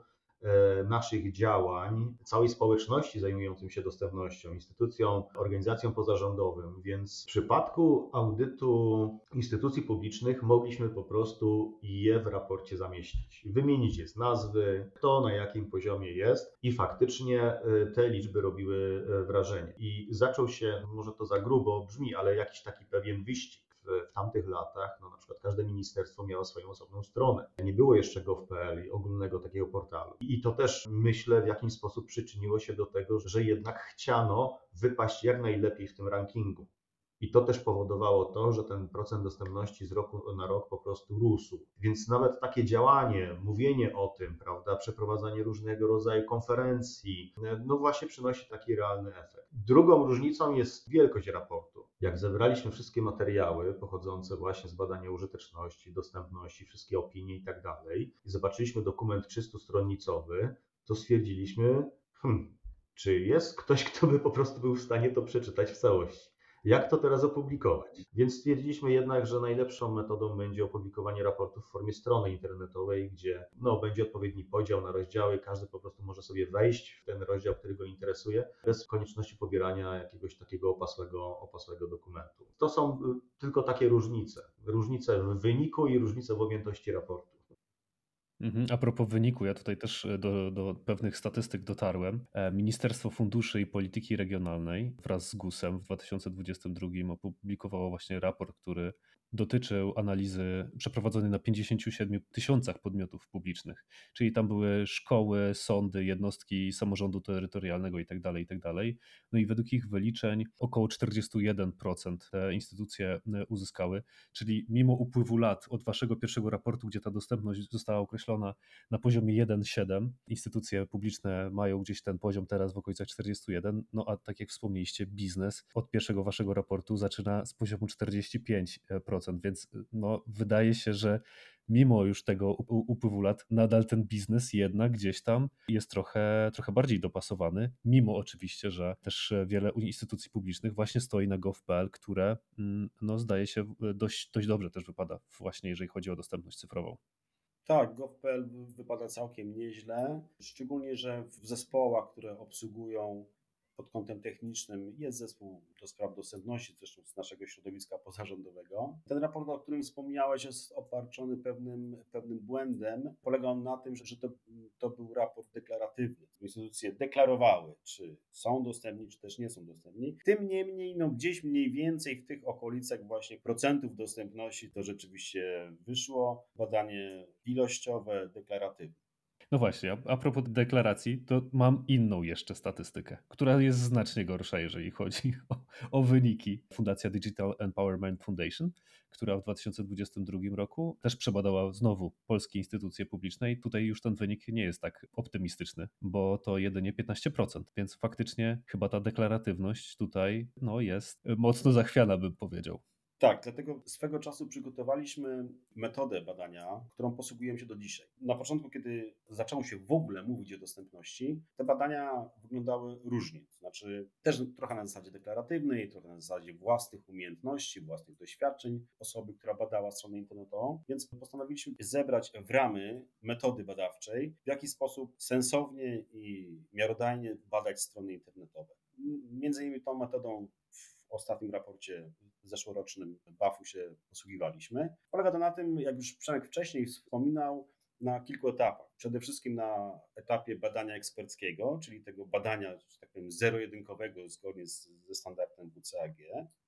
naszych działań, całej społeczności zajmującym się dostępnością, instytucjom, organizacjom pozarządowym, więc w przypadku audytu instytucji publicznych mogliśmy po prostu je w raporcie zamieścić, wymienić je z nazwy, kto na jakim poziomie jest i faktycznie e, te liczby robiły e, wrażenie. I zaczął się, może to za grubo brzmi, ale jakiś taki pewien wyścig w, tamtych latach, no na przykład każde ministerstwo miało swoją osobną stronę. Nie było jeszcze gov.pl i ogólnego takiego portalu. I to też myślę w jakiś sposób przyczyniło się do tego, że jednak chciano wypaść jak najlepiej w tym rankingu. I to też powodowało to, że ten procent dostępności z roku na rok po prostu rósł. Więc nawet takie działanie, mówienie o tym, prawda, przeprowadzanie różnego rodzaju konferencji, no właśnie przynosi taki realny efekt. Drugą różnicą jest wielkość raportu. Jak zebraliśmy wszystkie materiały pochodzące właśnie z badania użyteczności, dostępności, wszystkie opinie i tak dalej, i zobaczyliśmy dokument 300-stronicowy, to stwierdziliśmy, hmm, czy jest ktoś, kto by po prostu był w stanie to przeczytać w całości jak to teraz opublikować. Więc stwierdziliśmy jednak, że najlepszą metodą będzie opublikowanie raportu w formie strony internetowej, gdzie no, będzie odpowiedni podział na rozdziały, każdy po prostu może sobie wejść w ten rozdział, który go interesuje, bez konieczności pobierania jakiegoś takiego opasłego, opasłego dokumentu. To są y, tylko takie różnice. Różnice w wyniku i różnice w objętości raportu. Mhm. A propos wyniku, ja tutaj też e, do, do pewnych statystyk dotarłem. E, Ministerstwo Funduszy i Polityki Regionalnej wraz z GUS-em w 2022 opublikowało właśnie raport, który dotyczył analizy przeprowadzonej na 57 tysiącach podmiotów publicznych, czyli tam były szkoły, sądy, jednostki samorządu terytorialnego itd., tak itd. Tak no i według ich wyliczeń około 41% te instytucje e, uzyskały, czyli mimo upływu lat od waszego pierwszego raportu, gdzie ta dostępność została określona na poziomie 1,7, instytucje publiczne mają gdzieś ten poziom teraz w okolicach 41, no a tak jak wspomnieliście, biznes od pierwszego waszego raportu zaczyna z poziomu 45% więc y, no, wydaje się, że mimo już tego upływu lat, nadal ten biznes jednak gdzieś tam jest trochę, trochę bardziej dopasowany, mimo oczywiście, że też wiele instytucji publicznych właśnie stoi na gov.pl, które mm, no, zdaje się dość, dość dobrze też wypada właśnie jeżeli chodzi o dostępność cyfrową. Tak, gov.pl wypada całkiem nieźle, szczególnie, że w zespołach, które obsługują pod kątem technicznym jest zespół do spraw dostępności, zresztą z naszego środowiska pozarządowego. Ten raport, o którym wspomniałeś, jest obarczony pewnym, pewnym błędem. Polega on na tym, że to, to był raport deklaratywny. Instytucje deklarowały, czy są dostępni, czy też nie są dostępni. Tym niemniej, no gdzieś mniej więcej w tych okolicach właśnie procentów dostępności to rzeczywiście wyszło. Badanie ilościowe, deklaratywne. No właśnie, a, propos deklaracji, to mam inną jeszcze statystykę, która jest znacznie gorsza, jeżeli chodzi <laughs> o, o wyniki. Fundacja Digital Empowerment Foundation, która w 2022 roku też przebadała znowu polskie instytucje publiczne i tutaj już ten wynik nie jest tak optymistyczny, bo to jedynie 15%, więc faktycznie chyba ta deklaratywność tutaj no, jest mocno zachwiana, bym powiedział. Tak, dlatego swego czasu przygotowaliśmy metodę badania, którą posługujemy się do dzisiaj. Na początku, kiedy zaczęło się w ogóle mówić o dostępności, te badania wyglądały różnie. To znaczy też trochę na zasadzie deklaratywnej, trochę na zasadzie własnych umiejętności, własnych doświadczeń osoby, która badała stronę internetową. Więc postanowiliśmy zebrać w ramy metody badawczej, w jaki sposób sensownie i miarodajnie badać strony internetowe. Między innymi tą metodą w ostatnim raporcie zeszłorocznym BAF-u się posługiwaliśmy. Polega to na tym, jak już Przemek wcześniej wspominał, na kilku etapach. Przede wszystkim na etapie badania eksperckiego, czyli tego badania, że tak powiem, zero-jedynkowego zgodnie z, ze standardem WCAG.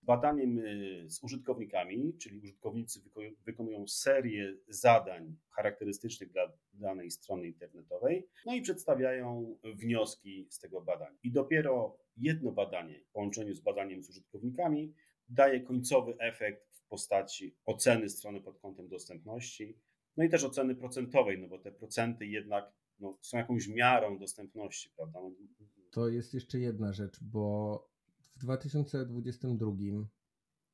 Badaniem y, z użytkownikami, czyli użytkownicy wykonują serię zadań charakterystycznych dla danej strony internetowej, no i przedstawiają wnioski z tego badania. I dopiero jedno badanie w połączeniu z badaniem z użytkownikami daje końcowy efekt w postaci oceny strony pod kątem dostępności, no i też oceny procentowej, no bo te procenty jednak no, są jakąś miarą dostępności, prawda? No, to jest jeszcze jedna rzecz, bo w 2022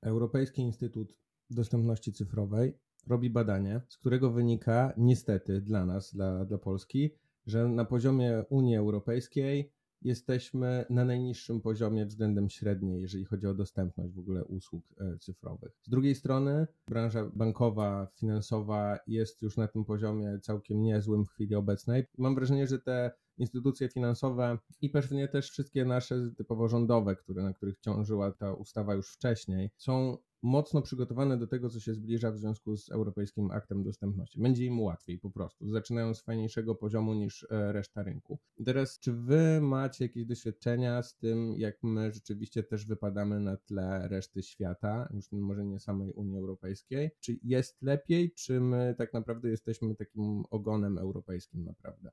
Europejski Instytut Dostępności Cyfrowej robi badanie, z którego wynika niestety dla nas, dla, dla Polski, że na poziomie Unii Europejskiej jesteśmy na najniższym poziomie względem średniej, jeżeli chodzi o dostępność w ogóle usług e, cyfrowych. Z drugiej strony, branża bankowa, finansowa jest już na tym poziomie całkiem niezłym w chwili obecnej. Mam wrażenie, że te instytucje finansowe i pewnie też wszystkie nasze typowo rządowe, które, na których ciążyła ta ustawa już wcześniej, są mocno przygotowane do tego, co się zbliża w związku z Europejskim Aktem Dostępności. Będzie im łatwiej po prostu. Zaczynają z fajniejszego poziomu niż e, reszta rynku. Teraz, czy wy macie jakieś doświadczenia z tym, jak my rzeczywiście też wypadamy na tle reszty świata, już może nie samej Unii Europejskiej? Czy jest lepiej, czy my tak naprawdę jesteśmy takim ogonem europejskim naprawdę?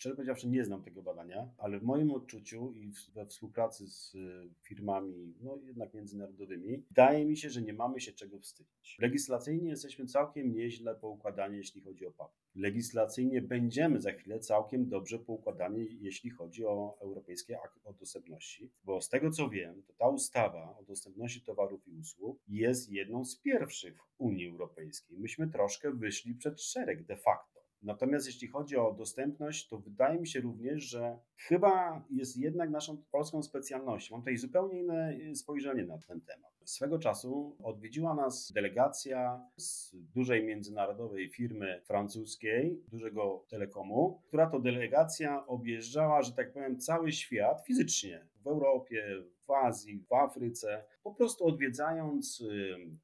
Szczerze powiedziawszy, nie znam tego badania, ale w moim odczuciu i we współpracy z y, firmami, no jednak międzynarodowymi, wydaje mi się, że nie mamy się czego wstydzić. Legislacyjnie jesteśmy całkiem nieźle poukładani, jeśli chodzi o PAP. Legislacyjnie będziemy za chwilę całkiem dobrze poukładani, jeśli chodzi o europejskie akt o dostępności, bo z tego co wiem, to ta ustawa o dostępności towarów i usług jest jedną z pierwszych w Unii Europejskiej. Myśmy troszkę wyszli przed szereg de facto. Natomiast jeśli chodzi o dostępność, to wydaje mi się również, że chyba jest jednak naszą polską specjalnością. Mam tutaj zupełnie inne y, spojrzenie na ten temat. Swego czasu odwiedziła nas delegacja z dużej międzynarodowej firmy francuskiej, dużego telekomu, która to delegacja objeżdżała, że tak powiem, cały świat fizycznie w Europie, w Azji, w Afryce, po prostu odwiedzając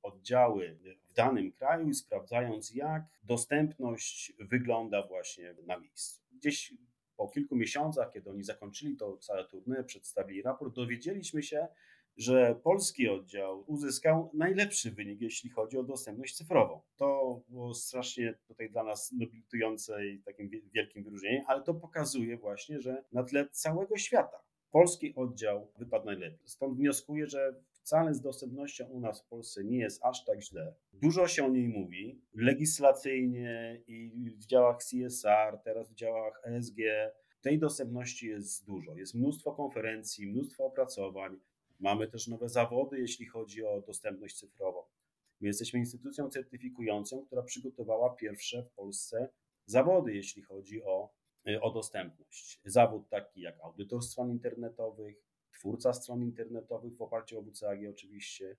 oddziały w danym kraju i sprawdzając, jak dostępność wygląda właśnie na miejscu. Gdzieś po kilku miesiącach, kiedy oni zakończyli to całe tournée, przedstawili raport, dowiedzieliśmy się, że polski oddział uzyskał najlepszy wynik, jeśli chodzi o dostępność cyfrową. To było strasznie tutaj dla nas nobilitujące i takim wielkim wyróżnieniem, ale to pokazuje właśnie, że na tle całego świata polski oddział wypadł najlepiej. Stąd wnioskuję, że wcale z dostępnością u nas w Polsce nie jest aż tak źle. Dużo się o niej mówi legislacyjnie i w działach CSR, teraz w działach ESG. Tej dostępności jest dużo. Jest mnóstwo konferencji, mnóstwo opracowań. Mamy też nowe zawody, jeśli chodzi o dostępność cyfrową. My jesteśmy instytucją certyfikującą, która przygotowała pierwsze w Polsce zawody, jeśli chodzi o, o dostępność. Zawód taki jak audytor stron internetowych, twórca stron internetowych w oparciu o WCAG oczywiście,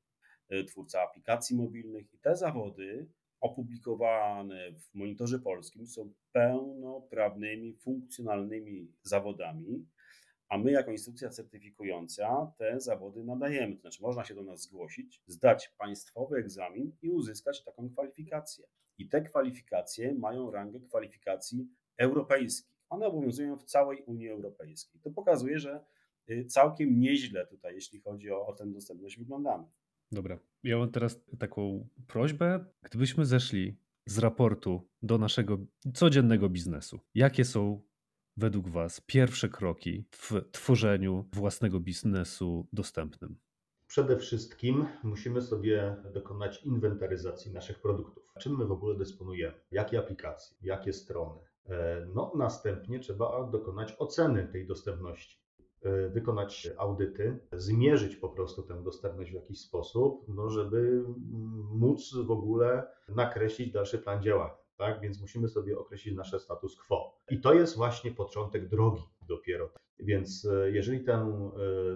e, twórca aplikacji mobilnych i te zawody opublikowane w Monitorze Polskim są pełnoprawnymi, funkcjonalnymi zawodami, a my jako instytucja certyfikująca te zawody nadajemy. To znaczy można się do nas zgłosić, zdać państwowy egzamin i uzyskać taką kwalifikację. I te kwalifikacje mają rangę kwalifikacji europejskich. One obowiązują w całej Unii Europejskiej. To pokazuje, że Y, całkiem nieźle tutaj, jeśli chodzi o, o tę dostępność, wyglądamy. Dobra, ja mam teraz taką prośbę. Gdybyśmy zeszli z raportu do naszego codziennego biznesu. Jakie są według Was pierwsze kroki w tworzeniu własnego biznesu dostępnym? Przede wszystkim musimy sobie dokonać inwentaryzacji naszych produktów. Czym my w ogóle dysponujemy? Jakie aplikacje? Jakie strony? E, no, następnie trzeba dokonać oceny tej dostępności. E, wykonać audyty, zmierzyć po prostu tę dostępność w jakiś sposób, no żeby móc w ogóle nakreślić dalszy plan działania. Tak? Więc musimy sobie określić nasze status quo. I to jest właśnie początek drogi dopiero. Więc e, jeżeli tę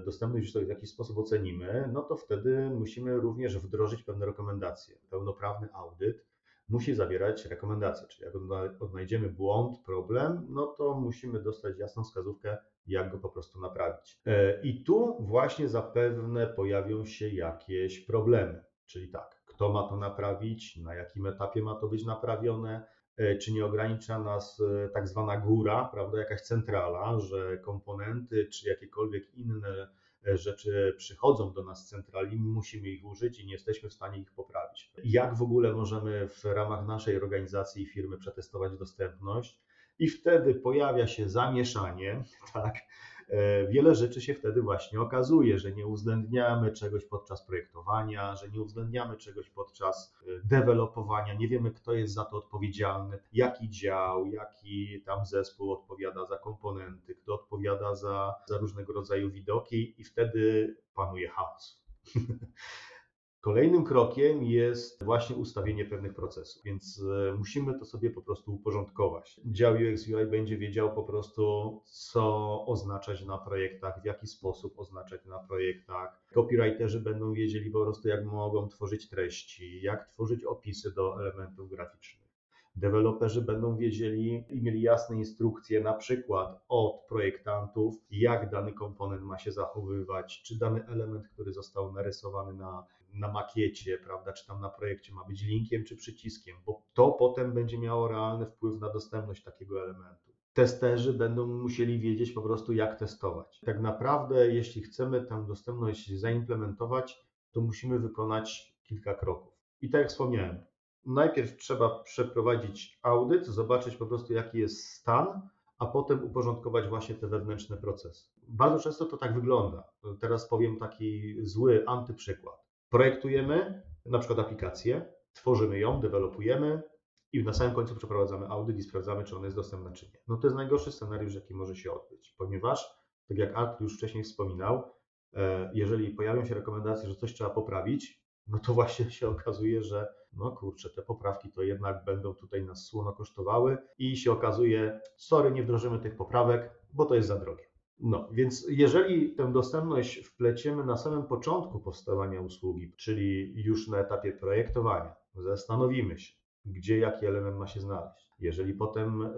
dostępność w jakiś sposób ocenimy, no to wtedy musimy również wdrożyć pewne rekomendacje. Pełnoprawny audyt musi zawierać rekomendacje, czyli jak odnajdziemy błąd, problem, no to musimy dostać jasną wskazówkę, jak go po prostu naprawić. E, I tu właśnie zapewne pojawią się jakieś problemy, czyli tak, kto ma to naprawić, na jakim etapie ma to być naprawione, e, czy nie ogranicza nas e, tak zwana góra, prawda, jakaś centrala, że komponenty czy jakiekolwiek inne rzeczy przychodzą do nas z centrali, musimy ich użyć i nie jesteśmy w stanie ich poprawić. Jak w ogóle możemy w ramach naszej organizacji i firmy przetestować dostępność? I wtedy pojawia się zamieszanie, <laughs> tak? E, wiele rzeczy się wtedy właśnie okazuje, że nie uwzględniamy czegoś podczas projektowania, że nie uwzględniamy czegoś podczas e, dewelopowania, nie wiemy, kto jest za to odpowiedzialny, jaki dział, jaki tam zespół odpowiada za komponenty, kto odpowiada za, za różnego rodzaju widoki, i wtedy panuje chaos. <laughs> Kolejnym krokiem jest właśnie ustawienie pewnych procesów, więc e, musimy to sobie po prostu uporządkować. Dział UX UI będzie wiedział po prostu, co oznaczać na projektach, w jaki sposób oznaczać na projektach. Copywriterzy będą wiedzieli po prostu, jak mogą tworzyć treści, jak tworzyć opisy do elementów graficznych. Deweloperzy będą wiedzieli i mieli jasne instrukcje, na przykład od projektantów, jak dany komponent ma się zachowywać, czy dany element, który został narysowany na na makiecie, prawda, czy tam na projekcie ma być linkiem czy przyciskiem, bo to potem będzie miało realny wpływ na dostępność takiego elementu. Testerzy będą musieli wiedzieć po prostu, jak testować. Tak naprawdę, jeśli chcemy tę dostępność zaimplementować, to musimy wykonać kilka kroków. I tak jak wspomniałem, najpierw trzeba przeprowadzić audyt, zobaczyć po prostu, jaki jest stan, a potem uporządkować właśnie te wewnętrzne procesy. Bardzo często to tak wygląda. Teraz powiem taki zły antyprzykład. Projektujemy na przykład aplikację, tworzymy ją, dewelopujemy i na samym końcu przeprowadzamy audyt i sprawdzamy, czy ona jest dostępna, czy nie. No to jest najgorszy scenariusz, jaki może się odbyć, ponieważ, tak jak Artur już wcześniej wspominał, e, jeżeli pojawią się rekomendacje, że coś trzeba poprawić, no to właśnie się okazuje, że no kurczę, te poprawki to jednak będą tutaj nas słono kosztowały i się okazuje, sorry, nie wdrożymy tych poprawek, bo to jest za drogie. No, więc jeżeli tę dostępność wpleciemy na samym początku powstawania usługi, czyli już na etapie projektowania, zastanowimy się, gdzie jaki element ma się znaleźć. Jeżeli potem e,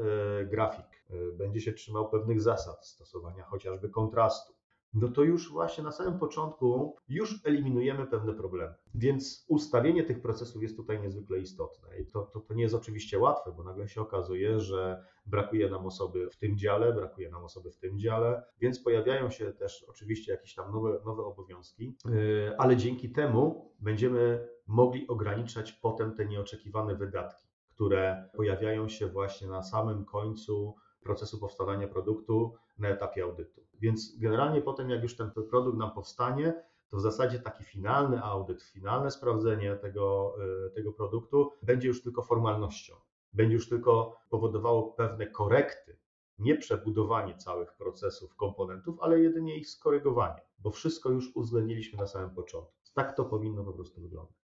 grafik e, będzie się trzymał pewnych zasad stosowania chociażby kontrastu, no to już właśnie na samym początku już eliminujemy pewne problemy. Więc ustawienie tych procesów jest tutaj niezwykle istotne. I to, to, to nie jest oczywiście łatwe, bo nagle się okazuje, że brakuje nam osoby w tym dziale, brakuje nam osoby w tym dziale, więc pojawiają się też oczywiście jakieś tam nowe, nowe obowiązki, yy, ale dzięki temu będziemy mogli ograniczać potem te nieoczekiwane wydatki, które pojawiają się właśnie na samym końcu procesu powstawania produktu na etapie audytu. Więc generalnie potem, jak już ten produkt nam powstanie, to w zasadzie taki finalny audyt, finalne sprawdzenie tego, e, tego produktu będzie już tylko formalnością. Będzie już tylko powodowało pewne korekty, nie przebudowanie całych procesów, komponentów, ale jedynie ich skorygowanie, bo wszystko już uwzględniliśmy na samym początku. Tak to powinno po prostu wyglądać.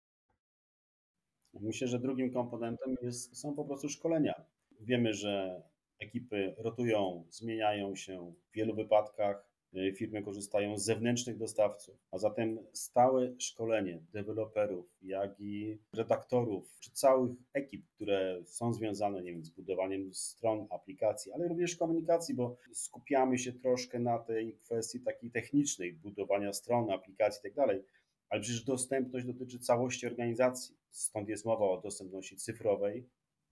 Myślę, że drugim komponentem jest, są po prostu szkolenia. Wiemy, że ekipy rotują, zmieniają się. W wielu wypadkach y, firmy korzystają z zewnętrznych dostawców, a zatem stałe szkolenie deweloperów, jak i redaktorów, czy całych ekip, które są związane nie wiem, z budowaniem stron, aplikacji, ale również komunikacji, bo skupiamy się troszkę na tej kwestii takiej technicznej, budowania stron, aplikacji itd. Tak ale przecież dostępność dotyczy całości organizacji. Stąd jest mowa o dostępności cyfrowej,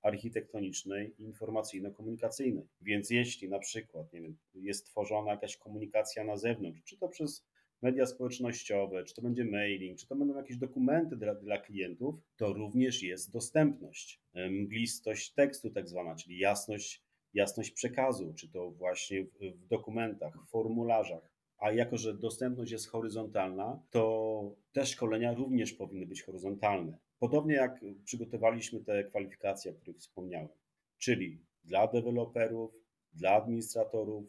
architektonicznej i informacyjno-komunikacyjnej. Więc jeśli na przykład nie wiem, jest tworzona jakaś komunikacja na zewnątrz, czy to przez media społecznościowe, czy to będzie mailing, czy to będą jakieś dokumenty dla, dla klientów, to również jest dostępność. Mglistość tekstu tak zwana, czyli jasność, jasność przekazu, czy to właśnie w, w dokumentach, w formularzach. A jako, że dostępność jest horyzontalna, to te szkolenia również powinny być horyzontalne. Podobnie jak przygotowaliśmy te kwalifikacje, o których wspomniałem, czyli dla deweloperów, dla administratorów,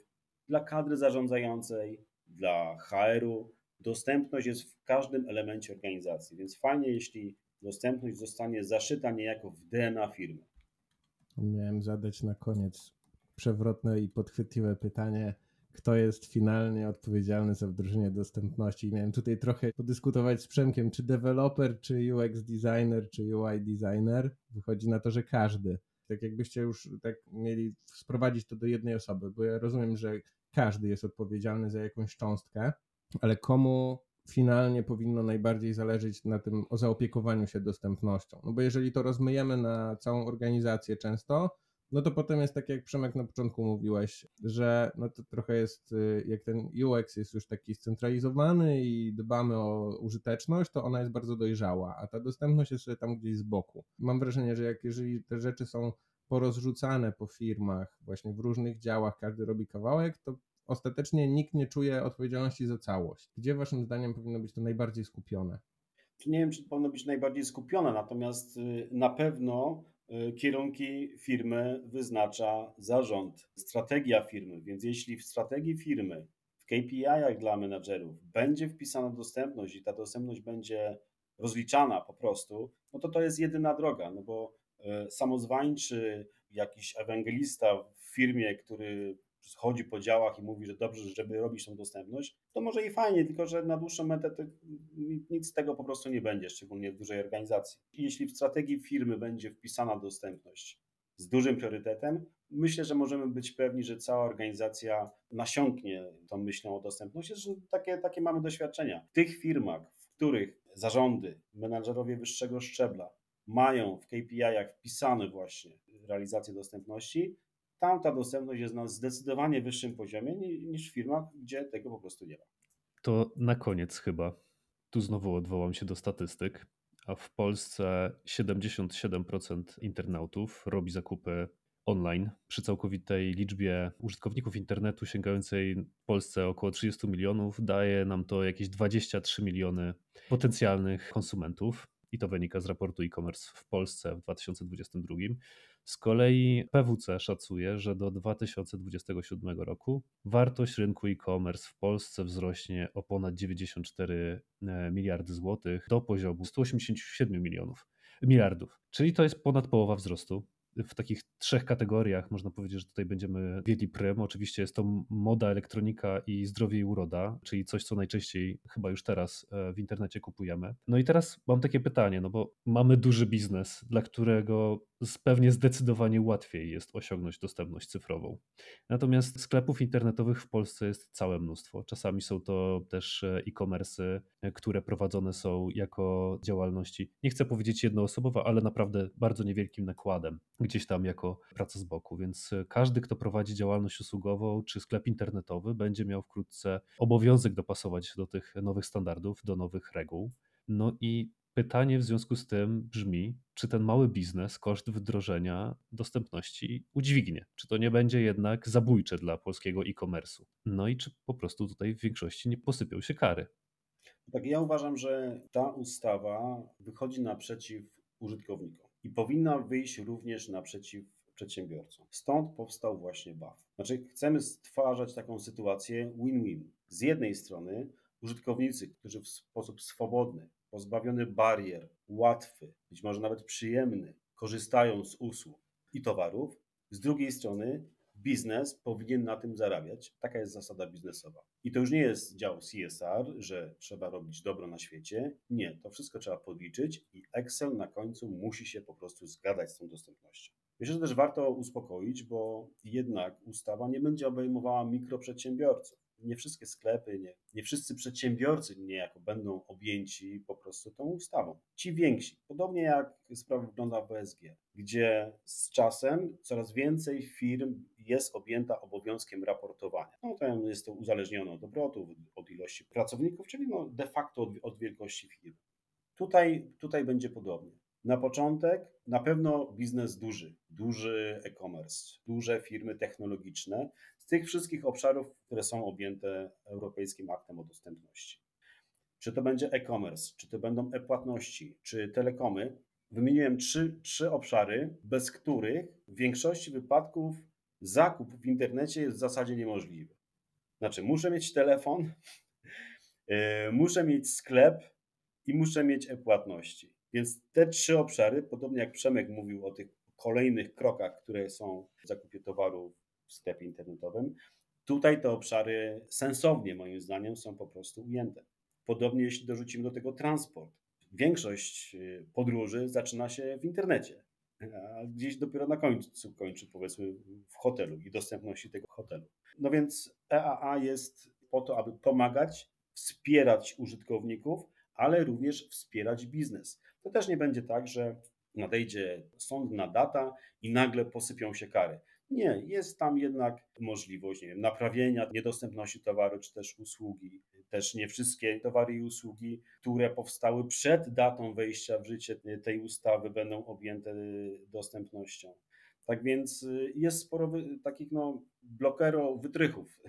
dla kadry zarządzającej, dla HR-u. Dostępność jest w każdym elemencie organizacji, więc fajnie, jeśli dostępność zostanie zaszyta niejako w DNA firmy. Miałem zadać na koniec przewrotne i podchwytliwe pytanie, kto jest finalnie odpowiedzialny za wdrożenie dostępności. Miałem tutaj trochę podyskutować z Przemkiem, czy deweloper, czy UX designer, czy UI designer. Wychodzi na to, że każdy. Tak jakbyście już tak mieli sprowadzić to do jednej osoby, bo ja rozumiem, że każdy jest odpowiedzialny za jakąś cząstkę, ale komu finalnie powinno najbardziej zależeć na tym o zaopiekowaniu się dostępnością. No bo jeżeli to rozmyjemy na całą organizację często, no to potem jest tak jak Przemek na początku mówiłeś, że no to trochę jest, y, jak ten UX jest już taki scentralizowany i dbamy o użyteczność, to ona jest bardzo dojrzała, a ta dostępność jest tam gdzieś z boku. Mam wrażenie, że jak jeżeli te rzeczy są porozrzucane po firmach, właśnie w różnych działach, każdy robi kawałek, to ostatecznie nikt nie czuje odpowiedzialności za całość. Gdzie waszym zdaniem powinno być to najbardziej skupione? Nie wiem, czy powinno być najbardziej skupione, natomiast y, na pewno kierunki firmy wyznacza zarząd, strategia firmy. Więc jeśli w strategii firmy, w KPI-ach dla menadżerów będzie wpisana dostępność i ta dostępność będzie rozliczana po prostu, no to to jest jedyna droga, no bo y, samozwańczy jakiś ewangelista w firmie, który chodzi po działach i mówi, że dobrze, żeby robić tą dostępność, to może i fajnie, tylko że na dłuższą metę nic z tego po prostu nie będzie, szczególnie w dużej organizacji. Jeśli w strategii firmy będzie wpisana dostępność z dużym priorytetem, myślę, że możemy być pewni, że cała organizacja nasiąknie tą myślą o dostępności, że takie, takie mamy doświadczenia. W tych firmach, w których zarządy, menadżerowie wyższego szczebla mają w KPI-ach wpisane właśnie realizację dostępności, tam ta dostępność jest na zdecydowanie wyższym poziomie niż w firmach, gdzie tego po prostu nie ma. To na koniec chyba. Tu znowu odwołam się do statystyk. A w Polsce 77% internautów robi zakupy online. Przy całkowitej liczbie użytkowników internetu sięgającej w Polsce około 30 milionów, daje nam to jakieś 23 miliony potencjalnych konsumentów. I to wynika z raportu e-commerce w Polsce w 2022. Z kolei PWC szacuje, że do 2027 roku wartość rynku e-commerce w Polsce wzrośnie o ponad 94 e, miliardy złotych do poziomu 187 milionów miliardów. Czyli to jest ponad połowa wzrostu w takich trzech kategoriach można powiedzieć, że tutaj będziemy wiedli prym. Oczywiście jest to moda, elektronika i zdrowie i uroda, czyli coś, co najczęściej chyba już teraz e, w internecie kupujemy. No i teraz mam takie pytanie, no bo mamy duży biznes, dla którego pewnie zdecydowanie łatwiej jest osiągnąć dostępność cyfrową. Natomiast sklepów internetowych w Polsce jest całe mnóstwo. Czasami są to też e, e-commerce, e, które prowadzone są jako działalności, nie chcę powiedzieć jednoosobowe, ale naprawdę bardzo niewielkim nakładem, gdzieś tam jako praca z boku. Więc e, każdy, kto prowadzi działalność usługową czy sklep internetowy, będzie miał wkrótce obowiązek dopasować się do tych nowych standardów, do nowych reguł. No i Pytanie w związku z tym brzmi, czy ten mały biznes koszt wdrożenia dostępności udźwignie? Czy to nie będzie jednak zabójcze dla polskiego e-commerce'u? No i czy po prostu tutaj w większości nie posypią się kary? Tak, ja uważam, że ta ustawa wychodzi naprzeciw użytkownikom i powinna wyjść również naprzeciw przedsiębiorcom. Stąd powstał właśnie BAF. Znaczy, chcemy stwarzać taką sytuację win-win. Z jednej strony użytkownicy, którzy w sposób swobodny pozbawiony barier, łatwy, być może nawet przyjemny, korzystają z usług i towarów. Z drugiej strony biznes powinien na tym zarabiać. Taka jest zasada biznesowa. I to już nie jest dział CSR, że trzeba robić dobro na świecie. Nie, to wszystko trzeba podliczyć i Excel na końcu musi się po prostu zgadać z tą dostępnością. Myślę, że też warto uspokoić, bo jednak ustawa nie będzie obejmowała mikroprzedsiębiorców nie wszystkie sklepy, nie, nie wszyscy przedsiębiorcy niejako będą objęci po prostu tą ustawą. Ci więksi, podobnie jak sprawa wygląda w BSG, gdzie z czasem coraz więcej firm jest objęta obowiązkiem raportowania. No to jest to uzależnione od obrotów, od ilości pracowników, czyli no de facto od, od wielkości firmy. Tutaj, tutaj będzie podobnie. Na początek na pewno biznes duży, duży e-commerce, duże firmy technologiczne z tych wszystkich obszarów, które są objęte Europejskim Aktem o Dostępności. Czy to będzie e-commerce, czy to będą e-płatności, czy telekomy, wymieniłem trzy, trzy obszary, bez których w większości wypadków zakup w internecie jest w zasadzie niemożliwy. Znaczy, muszę mieć telefon, <laughs> e, muszę mieć sklep i muszę mieć e-płatności. Więc te trzy obszary, podobnie jak Przemek mówił o tych kolejnych krokach, które są w zakupie towaru w sklepie internetowym, tutaj te obszary sensownie, moim zdaniem, są po prostu ujęte. Podobnie jeśli dorzucimy do tego transport. Większość y, podróży zaczyna się w internecie, a gdzieś dopiero na końcu kończy, powiedzmy, w hotelu i dostępności tego hotelu. No więc EAA jest po to, aby pomagać, wspierać użytkowników, ale również wspierać biznes. To też nie będzie tak, że nadejdzie sądna data i nagle posypią się kary. Nie, jest tam jednak możliwość nie wiem, naprawienia niedostępności towaru czy też usługi. Też nie wszystkie towary i usługi, które powstały przed datą wejścia w życie tej ustawy, będą objęte dostępnością. Tak więc y, jest sporo takich no, blokero wytrychów.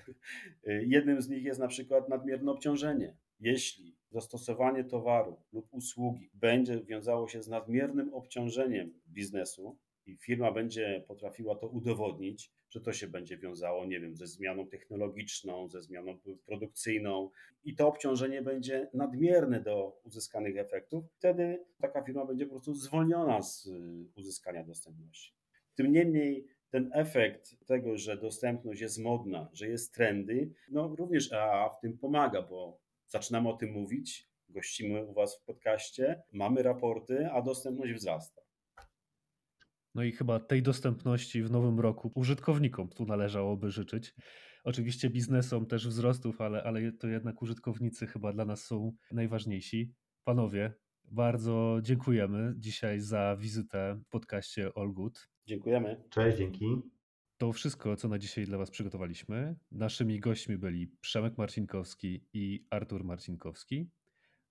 Jednym z nich jest na przykład nadmierne obciążenie. Jeśli zastosowanie towaru lub usługi będzie wiązało się z nadmiernym obciążeniem biznesu i firma będzie potrafiła to udowodnić, że to się będzie wiązało, nie wiem, ze zmianą technologiczną, ze zmianą produkcyjną i to obciążenie będzie nadmierne do uzyskanych efektów, wtedy taka firma będzie po prostu zwolniona z y, uzyskania dostępności. Tym niemniej ten efekt tego, że dostępność jest modna, że jest trendy, no również EAA w tym pomaga, bo zaczynamy o tym mówić, gościmy u Was w podcaście, mamy raporty, a dostępność wzrasta. No i chyba tej dostępności w nowym roku użytkownikom tu należałoby życzyć. Oczywiście biznesom też wzrostów, ale, ale to jednak użytkownicy chyba dla nas są najważniejsi. Panowie, bardzo dziękujemy dzisiaj za wizytę w podcaście All Good. Dziękujemy. Cześć, dzięki. To wszystko, co na dzisiaj dla Was przygotowaliśmy. Naszymi gośćmi byli Przemek Marcinkowski i Artur Marcinkowski,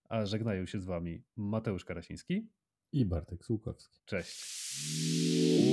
a żegnają się z Wami Mateusz Karasiński i Bartek Słukowski. Cześć.